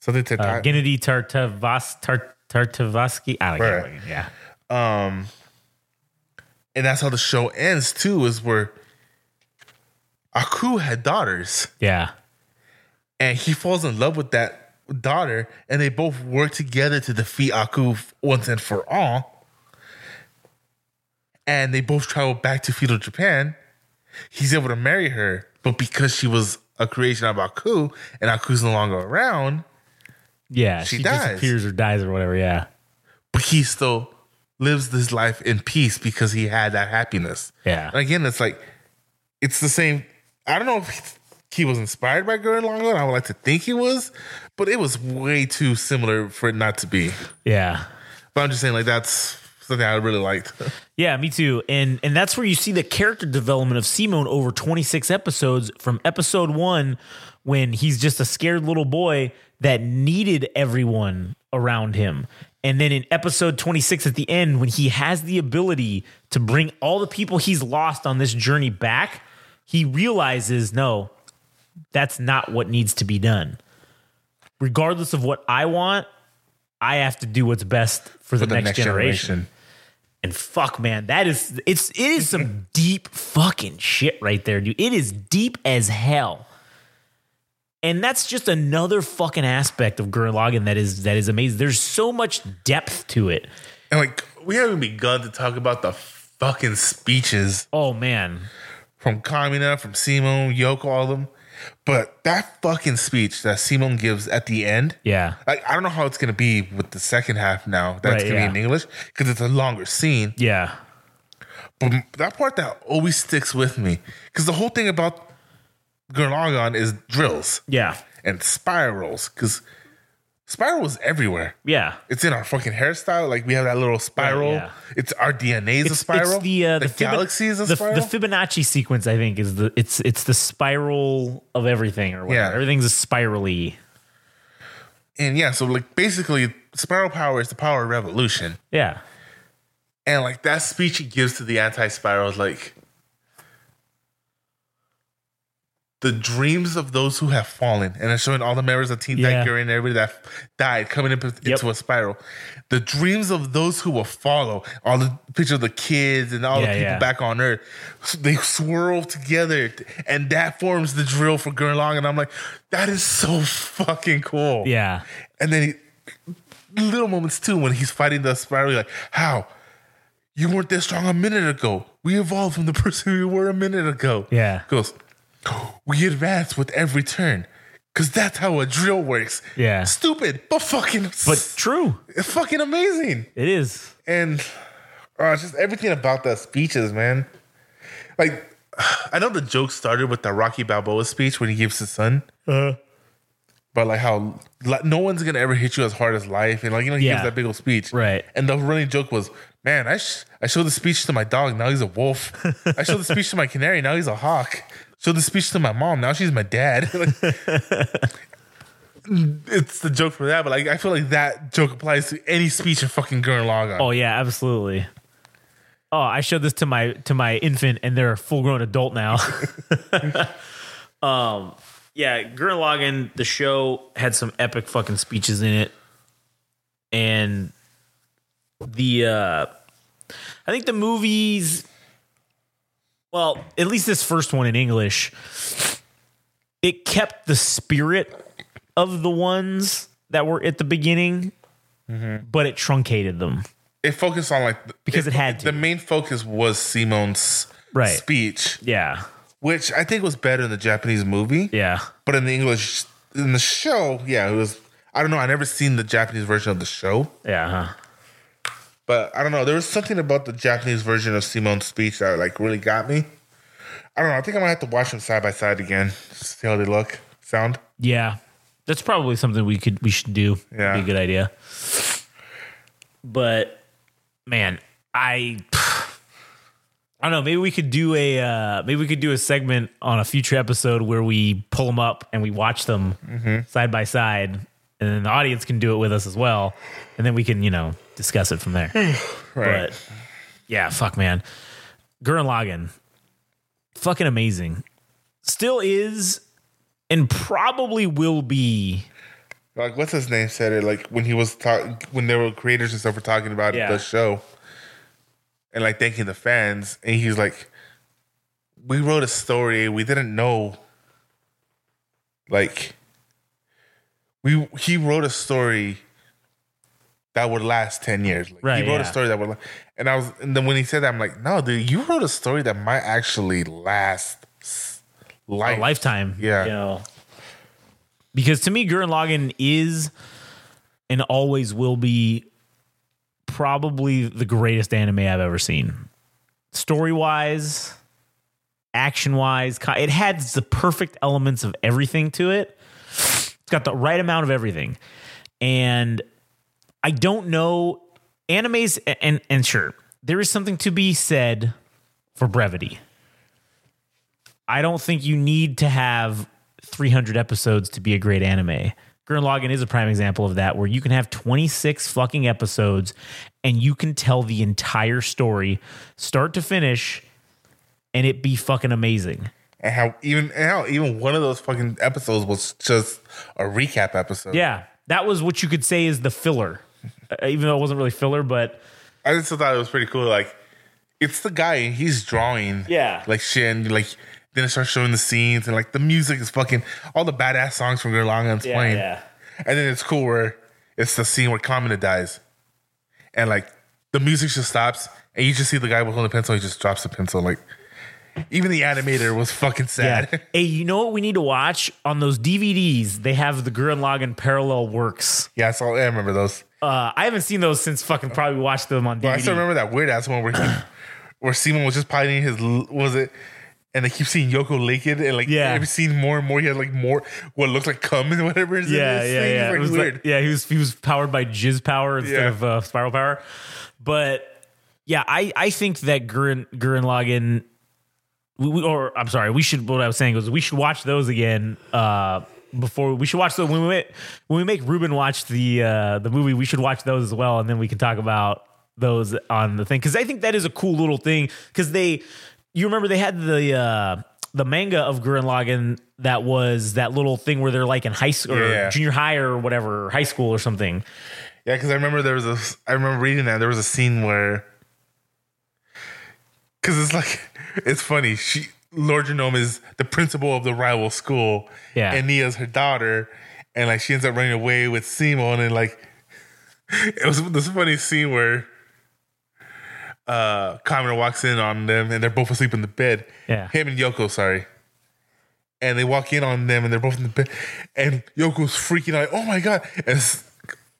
Speaker 1: something to
Speaker 2: Uh, Genndy Tartavas, Tart, Tartavasky. I don't.
Speaker 1: Right.
Speaker 2: Yeah.
Speaker 1: Um, and that's how the show ends too. Is where Aku had daughters,
Speaker 2: Yeah.
Speaker 1: and he falls in love with that daughter, and they both work together to defeat Aku once and for all. And they both travel back to feudal Japan. He's able to marry her, but because she was a creation of Aku, and Aku's no longer around,
Speaker 2: Yeah.
Speaker 1: She
Speaker 2: She,
Speaker 1: dies.
Speaker 2: disappears or dies or whatever. Yeah.
Speaker 1: but he still lives this life in peace because he had that happiness.
Speaker 2: Yeah.
Speaker 1: And again, it's like it's the same. I don't know if he was inspired by Gurren Lagann. I would like to think he was, but it was way too similar for it not to be.
Speaker 2: Yeah.
Speaker 1: But I'm just saying, like that's something I really liked.
Speaker 2: Yeah, me too. And and that's where you see the character development of Simone over 26 episodes from episode 1 when he's just a scared little boy that needed everyone around him. And then in episode 26 at the end when he has the ability to bring all the people he's lost on this journey back, he realizes no, that's not what needs to be done. Regardless of what I want, I have to do what's best for, the, next, generation. And fuck, man, that is it's it is some deep fucking shit right there, dude. It is deep as hell. And that's just another fucking aspect of Gurren that is that is amazing. There's so much depth to it.
Speaker 1: And like we haven't begun to talk about the fucking speeches
Speaker 2: Oh man.
Speaker 1: from Kamina, from Simone, Yoko, all of them. But that fucking speech that Simon gives at the end,
Speaker 2: Yeah.
Speaker 1: like I don't know how it's gonna be with the second half now. That's
Speaker 2: Right,
Speaker 1: gonna
Speaker 2: yeah.
Speaker 1: be in English because it's a longer scene.
Speaker 2: Yeah.
Speaker 1: But that part that always sticks with me because the whole thing about Gurren is drills
Speaker 2: Yeah.
Speaker 1: and spirals because spirals everywhere.
Speaker 2: Yeah.
Speaker 1: It's in our fucking hairstyle. Like we have that little spiral.
Speaker 2: yeah.
Speaker 1: It's our DNA is a spiral.
Speaker 2: it's the uh,
Speaker 1: the,
Speaker 2: Fibon-
Speaker 1: galaxy is a
Speaker 2: the,
Speaker 1: spiral.
Speaker 2: the Fibonacci sequence. I think is the it's it's the spiral of everything or whatever.
Speaker 1: Yeah.
Speaker 2: Everything's a spirally.
Speaker 1: and yeah, so like basically, spiral power is the power of revolution.
Speaker 2: Yeah.
Speaker 1: And like that speech he gives to the anti-spiral is like the dreams of those who have fallen, and it's showing all the members of Team
Speaker 2: Yeah.
Speaker 1: Dai-Gurren and everybody that died coming into a spiral. The dreams of those who will follow, all the pictures of the kids and all
Speaker 2: Yeah,
Speaker 1: the people
Speaker 2: yeah.
Speaker 1: back on Earth, they swirl together, and that forms the drill for Lagann. And I'm like, that is so fucking cool.
Speaker 2: Yeah.
Speaker 1: And then he, little moments too when he's fighting the spiral, you're like, how? You weren't this strong a minute ago. We evolved from the person we were a minute ago.
Speaker 2: Yeah.
Speaker 1: Goes, we advance with every turn. Cause that's how a drill works.
Speaker 2: Yeah.
Speaker 1: Stupid, but fucking
Speaker 2: But true.
Speaker 1: it's fucking amazing.
Speaker 2: It is.
Speaker 1: And uh, just everything about the speeches, man. Like I know the joke started with the Rocky Balboa speech when he gives his son.
Speaker 2: Uh,
Speaker 1: But like how like, no one's gonna ever hit you as hard as life, and like you know he
Speaker 2: Yeah.
Speaker 1: gives that big old speech,
Speaker 2: Right.
Speaker 1: And the running joke was, man, I sh- I showed the speech to my dog, now he's a wolf. I showed the speech to my canary, now he's a hawk. Showed the speech to my mom, now she's my dad. It's the joke for that, but like I feel like that joke applies to any speech in fucking Gurren Lagann.
Speaker 2: oh yeah, absolutely. Oh, I showed this to my to my infant, and they're a full grown adult now. um, yeah, Gurren Lagann, the show had some epic fucking speeches in it, and the uh, I think the movies. Well, at least this first one in English, it kept the spirit of the ones that were at the beginning, but it truncated them.
Speaker 1: It focused on like
Speaker 2: Because it had to.
Speaker 1: The main focus was Simone's
Speaker 2: Right.
Speaker 1: speech,
Speaker 2: Yeah,
Speaker 1: which I think was better in the Japanese movie.
Speaker 2: yeah,
Speaker 1: But in the English, in the show, yeah, it was. I don't know. I never seen the Japanese version of the show,
Speaker 2: yeah. Huh?
Speaker 1: But I don't know. There was something about the Japanese version of Simone's speech that like really got me. I don't know. I think I might have to watch them side by side again, see how they look, sound.
Speaker 2: Yeah, that's probably something we could we should do.
Speaker 1: Yeah.
Speaker 2: be a good idea. But man, I I don't know. Maybe we could do a uh, maybe we could do a segment on a future episode where we pull them up and we watch them side by side, and then the audience can do it with us as well, and then we can you know discuss it from there.
Speaker 1: Right.
Speaker 2: But yeah, fuck man, Gurren Lagann, fucking amazing. Still is, and probably will be.
Speaker 1: like what's his name said it like when he was talking when there were creators and stuff were talking about
Speaker 2: Yeah.
Speaker 1: the show and like thanking the fans and he's like we wrote a story we didn't know like we he wrote a story that would last 10 years like,
Speaker 2: Right,
Speaker 1: he wrote
Speaker 2: yeah.
Speaker 1: a story that would and i was and then when he said that i'm like no dude you wrote a story that might actually last life
Speaker 2: a lifetime.
Speaker 1: Yeah.
Speaker 2: You know. Because to me, Gurren Lagann is and always will be probably the greatest anime I've ever seen. Story wise, action wise, it has the perfect elements of everything to it. Got the right amount of everything. And I don't know animes and and sure, there is something to be said for brevity. I don't think you need to have 300 episodes to be a great anime. Gurren Lagann is a prime example of that, where you can have 26 fucking episodes and you can tell the entire story, start to finish, and it be fucking amazing.
Speaker 1: And how even and how even one of those fucking episodes was just a recap episode.
Speaker 2: Yeah, that was what you could say is the filler, Uh, even though it wasn't really filler, but
Speaker 1: I just thought it was pretty cool. Like, it's the guy and he's drawing,
Speaker 2: Yeah.
Speaker 1: like shit, and like then it starts showing the scenes and like the music is fucking all the badass songs from Gurren Lagann's playing, Yeah. and then it's cool where it's the scene where Kamina dies, and like the music just stops And you just see the guy holding the pencil, he just drops the pencil. Like, even the animator was fucking sad.
Speaker 2: Yeah. hey, you know what we need to watch on those DVDs? They have the Gurren Lagann parallel works.
Speaker 1: Yeah, I saw. I remember those.
Speaker 2: Uh, I haven't seen those since fucking probably watched them on DVD.
Speaker 1: But I still remember that weird ass one where he, where Simon was just piloting his was it, and they keep seeing Yoko naked and like
Speaker 2: Yeah.
Speaker 1: every scene more and more he had like more what looked like cum and whatever. is
Speaker 2: yeah, yeah,
Speaker 1: thing.
Speaker 2: yeah. It was
Speaker 1: like,
Speaker 2: like-
Speaker 1: weird.
Speaker 2: yeah, he was he was powered by jizz power instead
Speaker 1: Yeah.
Speaker 2: of uh, spiral power. But yeah, I I think that Gurren Gurren Lagann. We, we- or I'm sorry, we should. What I was saying was we should watch those again. Uh, before we should watch the when we make, when we make Ruben watch the uh, the movie, we should watch those as well, and then we can talk about those on the thing because I think that is a cool little thing because they you remember they had the uh, the manga of Gurren Lagann that was that little thing where they're like in high school or
Speaker 1: Yeah.
Speaker 2: junior high or whatever high school or something.
Speaker 1: Yeah, because I remember there was a. I remember reading that there was a scene where, because it's like it's funny. She Lordgenome is the principal of the rival school.
Speaker 2: Yeah.
Speaker 1: and Nia's her daughter, and like she ends up running away with Simon, and like it was this funny scene where. Uh, Kamina walks in on them, and they're both asleep in the bed.
Speaker 2: Yeah.
Speaker 1: him and Yoko, sorry. And they walk in on them, and they're both in the bed, and Yoko's freaking out. Oh my god! And s-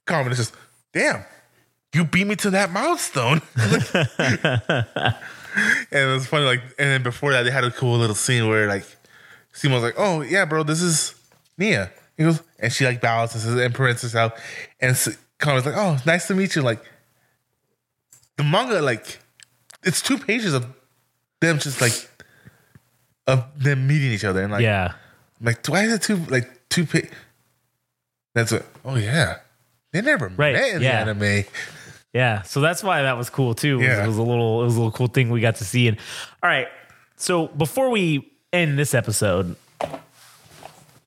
Speaker 1: Kamina's just, damn, you beat me to that milestone. and it was funny, like, and then before that, they had a cool little scene where like Simon was like, "Oh yeah, bro, this is Nia." He goes, and she like bows and says, and princess out, and S- Kamina's like, "Oh, nice to meet you." Like the manga, like it's two pages of them just like of them meeting each other, and like,
Speaker 2: Yeah,
Speaker 1: like, why is it two like two pa- That's what. Oh yeah, they never
Speaker 2: Right,
Speaker 1: met in
Speaker 2: yeah.
Speaker 1: the anime.
Speaker 2: Yeah. So that's why that was cool too. It was-
Speaker 1: Yeah.
Speaker 2: It was a little it was a little cool thing we got to see. And all right, so before we end this episode,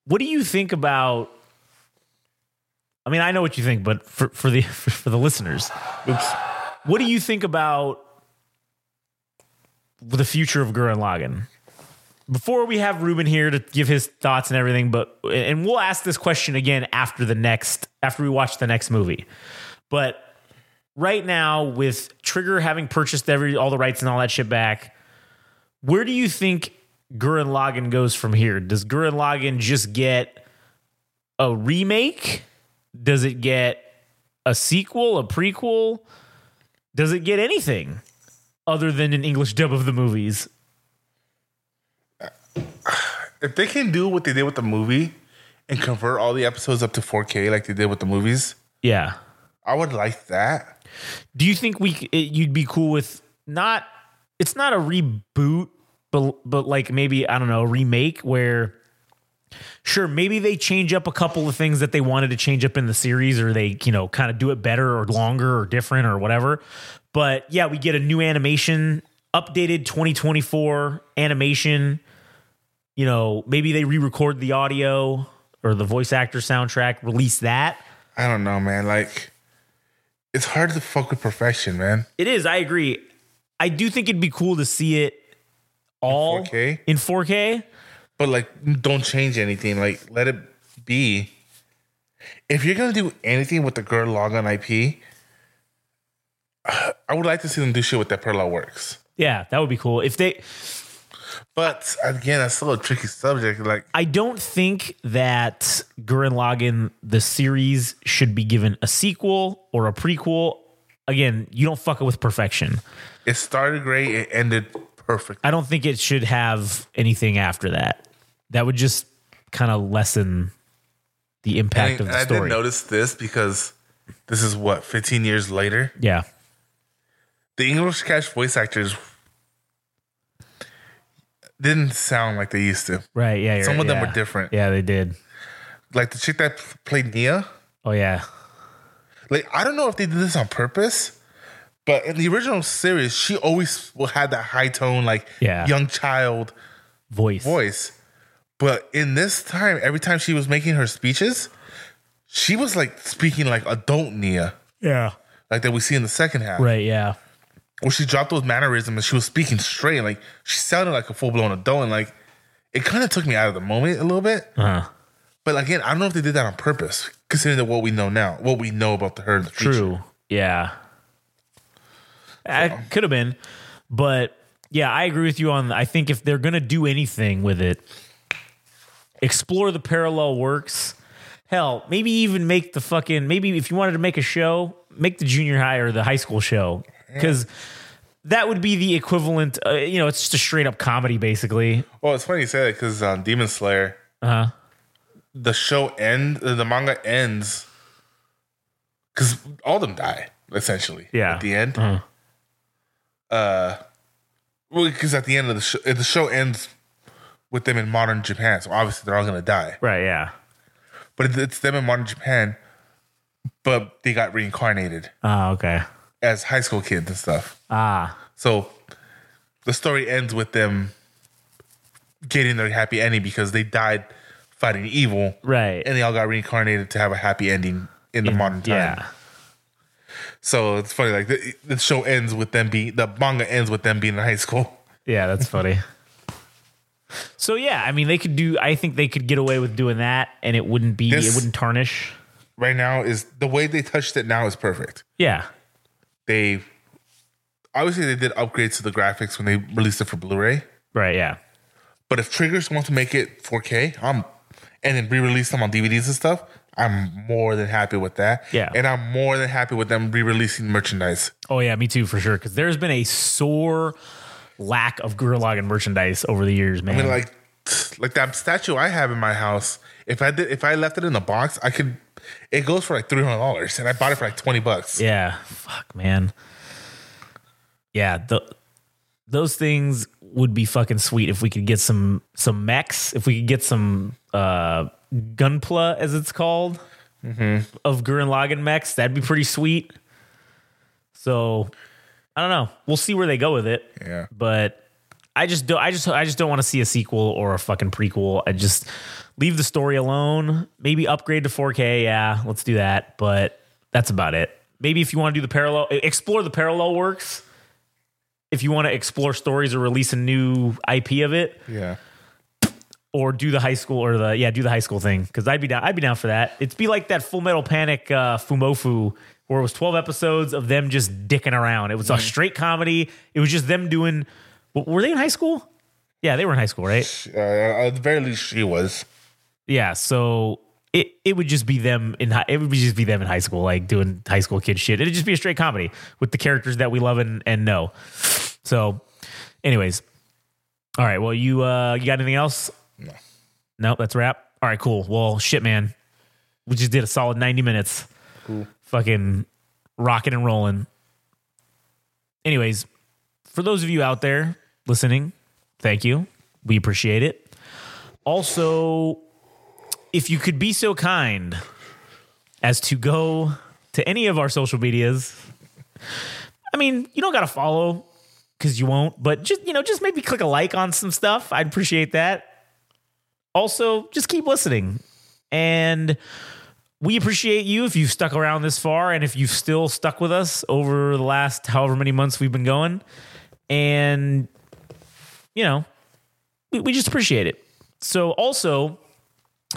Speaker 2: what do you think about? I mean, I know what you think, but for for the for the listeners,
Speaker 1: Oops.
Speaker 2: what do you think about the future of Gurren Lagann? Before we have Ruben here to give his thoughts and everything, but and we'll ask this question again after the next after we watch the next movie. But right now, with Trigger having purchased every all the rights and all that shit back, where do you think Gurren Lagann goes from here? Does Gurren Lagann just get a remake? Does it get a sequel, a prequel? Does it get anything other than an English dub of the movies?
Speaker 1: If they can do what they did with the movie and convert all the episodes up to 4K like they did with the movies,
Speaker 2: Yeah.
Speaker 1: I would like that.
Speaker 2: Do you think we it, you'd be cool with not? It's not a reboot, but but like maybe I don't know remake where. Sure, maybe they change up a couple of things that they wanted to change up in the series, or they, you know, kind of do it better or longer or different or whatever. But yeah, we get a new animation, updated 2024 animation. You know, maybe they re record the audio or the voice actor soundtrack, release that.
Speaker 1: I don't know, man. Like, it's hard to fuck with perfection, man.
Speaker 2: It is. I agree. I do think it'd be cool to see it all
Speaker 1: 4K?
Speaker 2: in 4K.
Speaker 1: But like, don't change anything. Like, let it be. If you're gonna do anything with the Gurren Lagann IP, I would like to see them do shit with that parallel works.
Speaker 2: Yeah, that would be cool. If they,
Speaker 1: But again, that's still a tricky subject. Like,
Speaker 2: I don't think that Gurren Lagann the series should be given a sequel or a prequel. Again, you don't fuck it with perfection.
Speaker 1: it started great, it ended perfect.
Speaker 2: I don't think it should have anything after that. That would just kind of lessen the impact
Speaker 1: And
Speaker 2: of the story.
Speaker 1: I did notice this because this is what 15 years later.
Speaker 2: Yeah,
Speaker 1: The English cast voice actors didn't sound like they used to.
Speaker 2: right. Yeah,
Speaker 1: Some of them
Speaker 2: yeah.
Speaker 1: were different.
Speaker 2: Yeah, they did.
Speaker 1: Like the chick that played Nia.
Speaker 2: Oh yeah,
Speaker 1: Like I don't know if they did this on purpose, but in the original series, she always had that high tone, like
Speaker 2: Yeah.
Speaker 1: young child
Speaker 2: voice.
Speaker 1: voice. But in this time, every time she was making her speeches, she was like speaking like adult Nia,
Speaker 2: Yeah.
Speaker 1: like that we see in the second half.
Speaker 2: Right. Yeah.
Speaker 1: Where she dropped those mannerisms and she was speaking straight. Like she sounded like a full blown adult, and like it kind of took me out of the moment a little bit.
Speaker 2: Uh,
Speaker 1: But again, I don't know if they did that on purpose, considering that what we know now, what we know about the her the future.
Speaker 2: true. Yeah. I could have been, but yeah, I agree with you on. I think if they're gonna do anything with it, explore the parallel works. Hell, maybe even make the fucking maybe if you wanted to make a show, make the junior high or the high school show because that would be the equivalent. Uh, you know, it's just a straight up comedy, basically.
Speaker 1: Well, it's funny you say that because on Demon Slayer,
Speaker 2: Uh huh.
Speaker 1: the show end, the manga ends because all of them die essentially.
Speaker 2: Yeah.
Speaker 1: At the end,
Speaker 2: Uh-huh.
Speaker 1: uh, well, because at the end of the show, the show ends with them in modern Japan. So obviously they're all gonna die.
Speaker 2: Right. Yeah.
Speaker 1: But it's them in modern Japan, but they got reincarnated
Speaker 2: Ah. okay.
Speaker 1: As high school kids and stuff.
Speaker 2: Ah.
Speaker 1: So the story ends with them getting their happy ending because they died fighting evil,
Speaker 2: Right.
Speaker 1: and they all got reincarnated to have a happy ending in the modern time.
Speaker 2: Yeah.
Speaker 1: So it's funny, like the, the show ends with them being the manga ends with them being in high school.
Speaker 2: Yeah, that's funny. so yeah, I mean, they could do. I think they could get away with doing that, and it wouldn't be.
Speaker 1: This-
Speaker 2: it wouldn't tarnish.
Speaker 1: Right now is the way they touched it now is perfect.
Speaker 2: Yeah.
Speaker 1: They obviously they did upgrades to the graphics when they released it for Blu-ray.
Speaker 2: Right. Yeah.
Speaker 1: But if Triggers want to make it 4K, I'm and then re-release them on DVDs and stuff, I'm more than happy with that.
Speaker 2: Yeah.
Speaker 1: And I'm more than happy with them re-releasing merchandise.
Speaker 2: Oh yeah, me too for sure. Because there's been a sore lack of Gurren Lagann merchandise over the years, man.
Speaker 1: I mean, like, like that statue I have in my house. If I did, if I left it in the box, I could. It goes for like three hundred dollars, and I bought it for like twenty bucks.
Speaker 2: yeah. Fuck, man. Yeah. The, those things would be fucking sweet if we could get some some mechs. If we could get some uh gunpla, as it's called, of Gurren Lagann mechs, that'd be pretty sweet. So I don't know. We'll see where they go with it.
Speaker 1: Yeah.
Speaker 2: but I just don't. I just I just don't want to see a sequel or a fucking prequel. I just leave the story alone. Maybe upgrade to 4K. Yeah, let's do that. But that's about it. Maybe if you want to do the parallel, explore the parallel works. If you want to explore stories or release a new IP of it,
Speaker 1: Yeah.
Speaker 2: or do the high school or the yeah do the high school thing because I'd be down I'd be down for that. It'd be like that Full Metal Panic uh, Fumoffu where it was twelve episodes of them just dicking around. It was a straight comedy. It was just them doing. Were they in high school? Yeah, they were in high school, right?
Speaker 1: Uh, at the very least, she was.
Speaker 2: Yeah, so it it would just be them in high, it would just be them in high school, like doing high school kid shit. It'd just be a straight comedy with the characters that we love and, and know. So, anyways, all right. Well, you uh you got anything else?
Speaker 1: No.
Speaker 2: No, that's a wrap. All right, cool. Well, shit, man, we just did a solid ninety minutes.
Speaker 1: Cool.
Speaker 2: Fucking rocking and rolling. Anyways, for those of you out there listening, thank you. We appreciate it. Also, if you could be so kind as to go to any of our social medias, I mean, you don't got to follow because you won't, but just, you know, just maybe click a like on some stuff. I'd appreciate that. Also, just keep listening. And we appreciate you if you've stuck around this far and if you've still stuck with us over the last however many months we've been going. And, you know, we, we just appreciate it. So, also,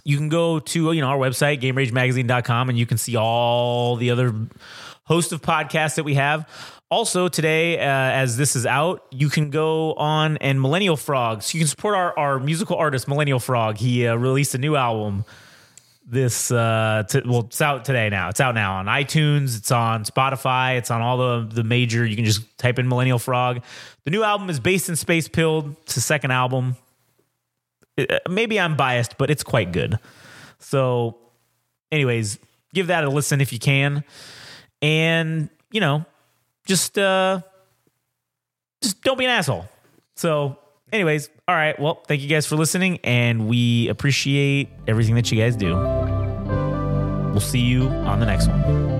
Speaker 2: you can go to you know our website gameragemagazine.com and you can see all the other host of podcasts that we have. Also today uh, as this is out you can go on and millennial frogs you can support our, our musical artist millennial frog. He uh, released a new album this uh t- well it's out today now. It's out now on itunes. It's on spotify. It's on all the the major you can just type in millennial frog. The new album is based in space pilled. It's the second album maybe I'm biased, but it's quite good. So, anyways, give that a listen if you can, and you know, just uh, just don't be an asshole. So, anyways, all right. Well, thank you guys for listening, and we appreciate everything that you guys do. We'll see you on the next one.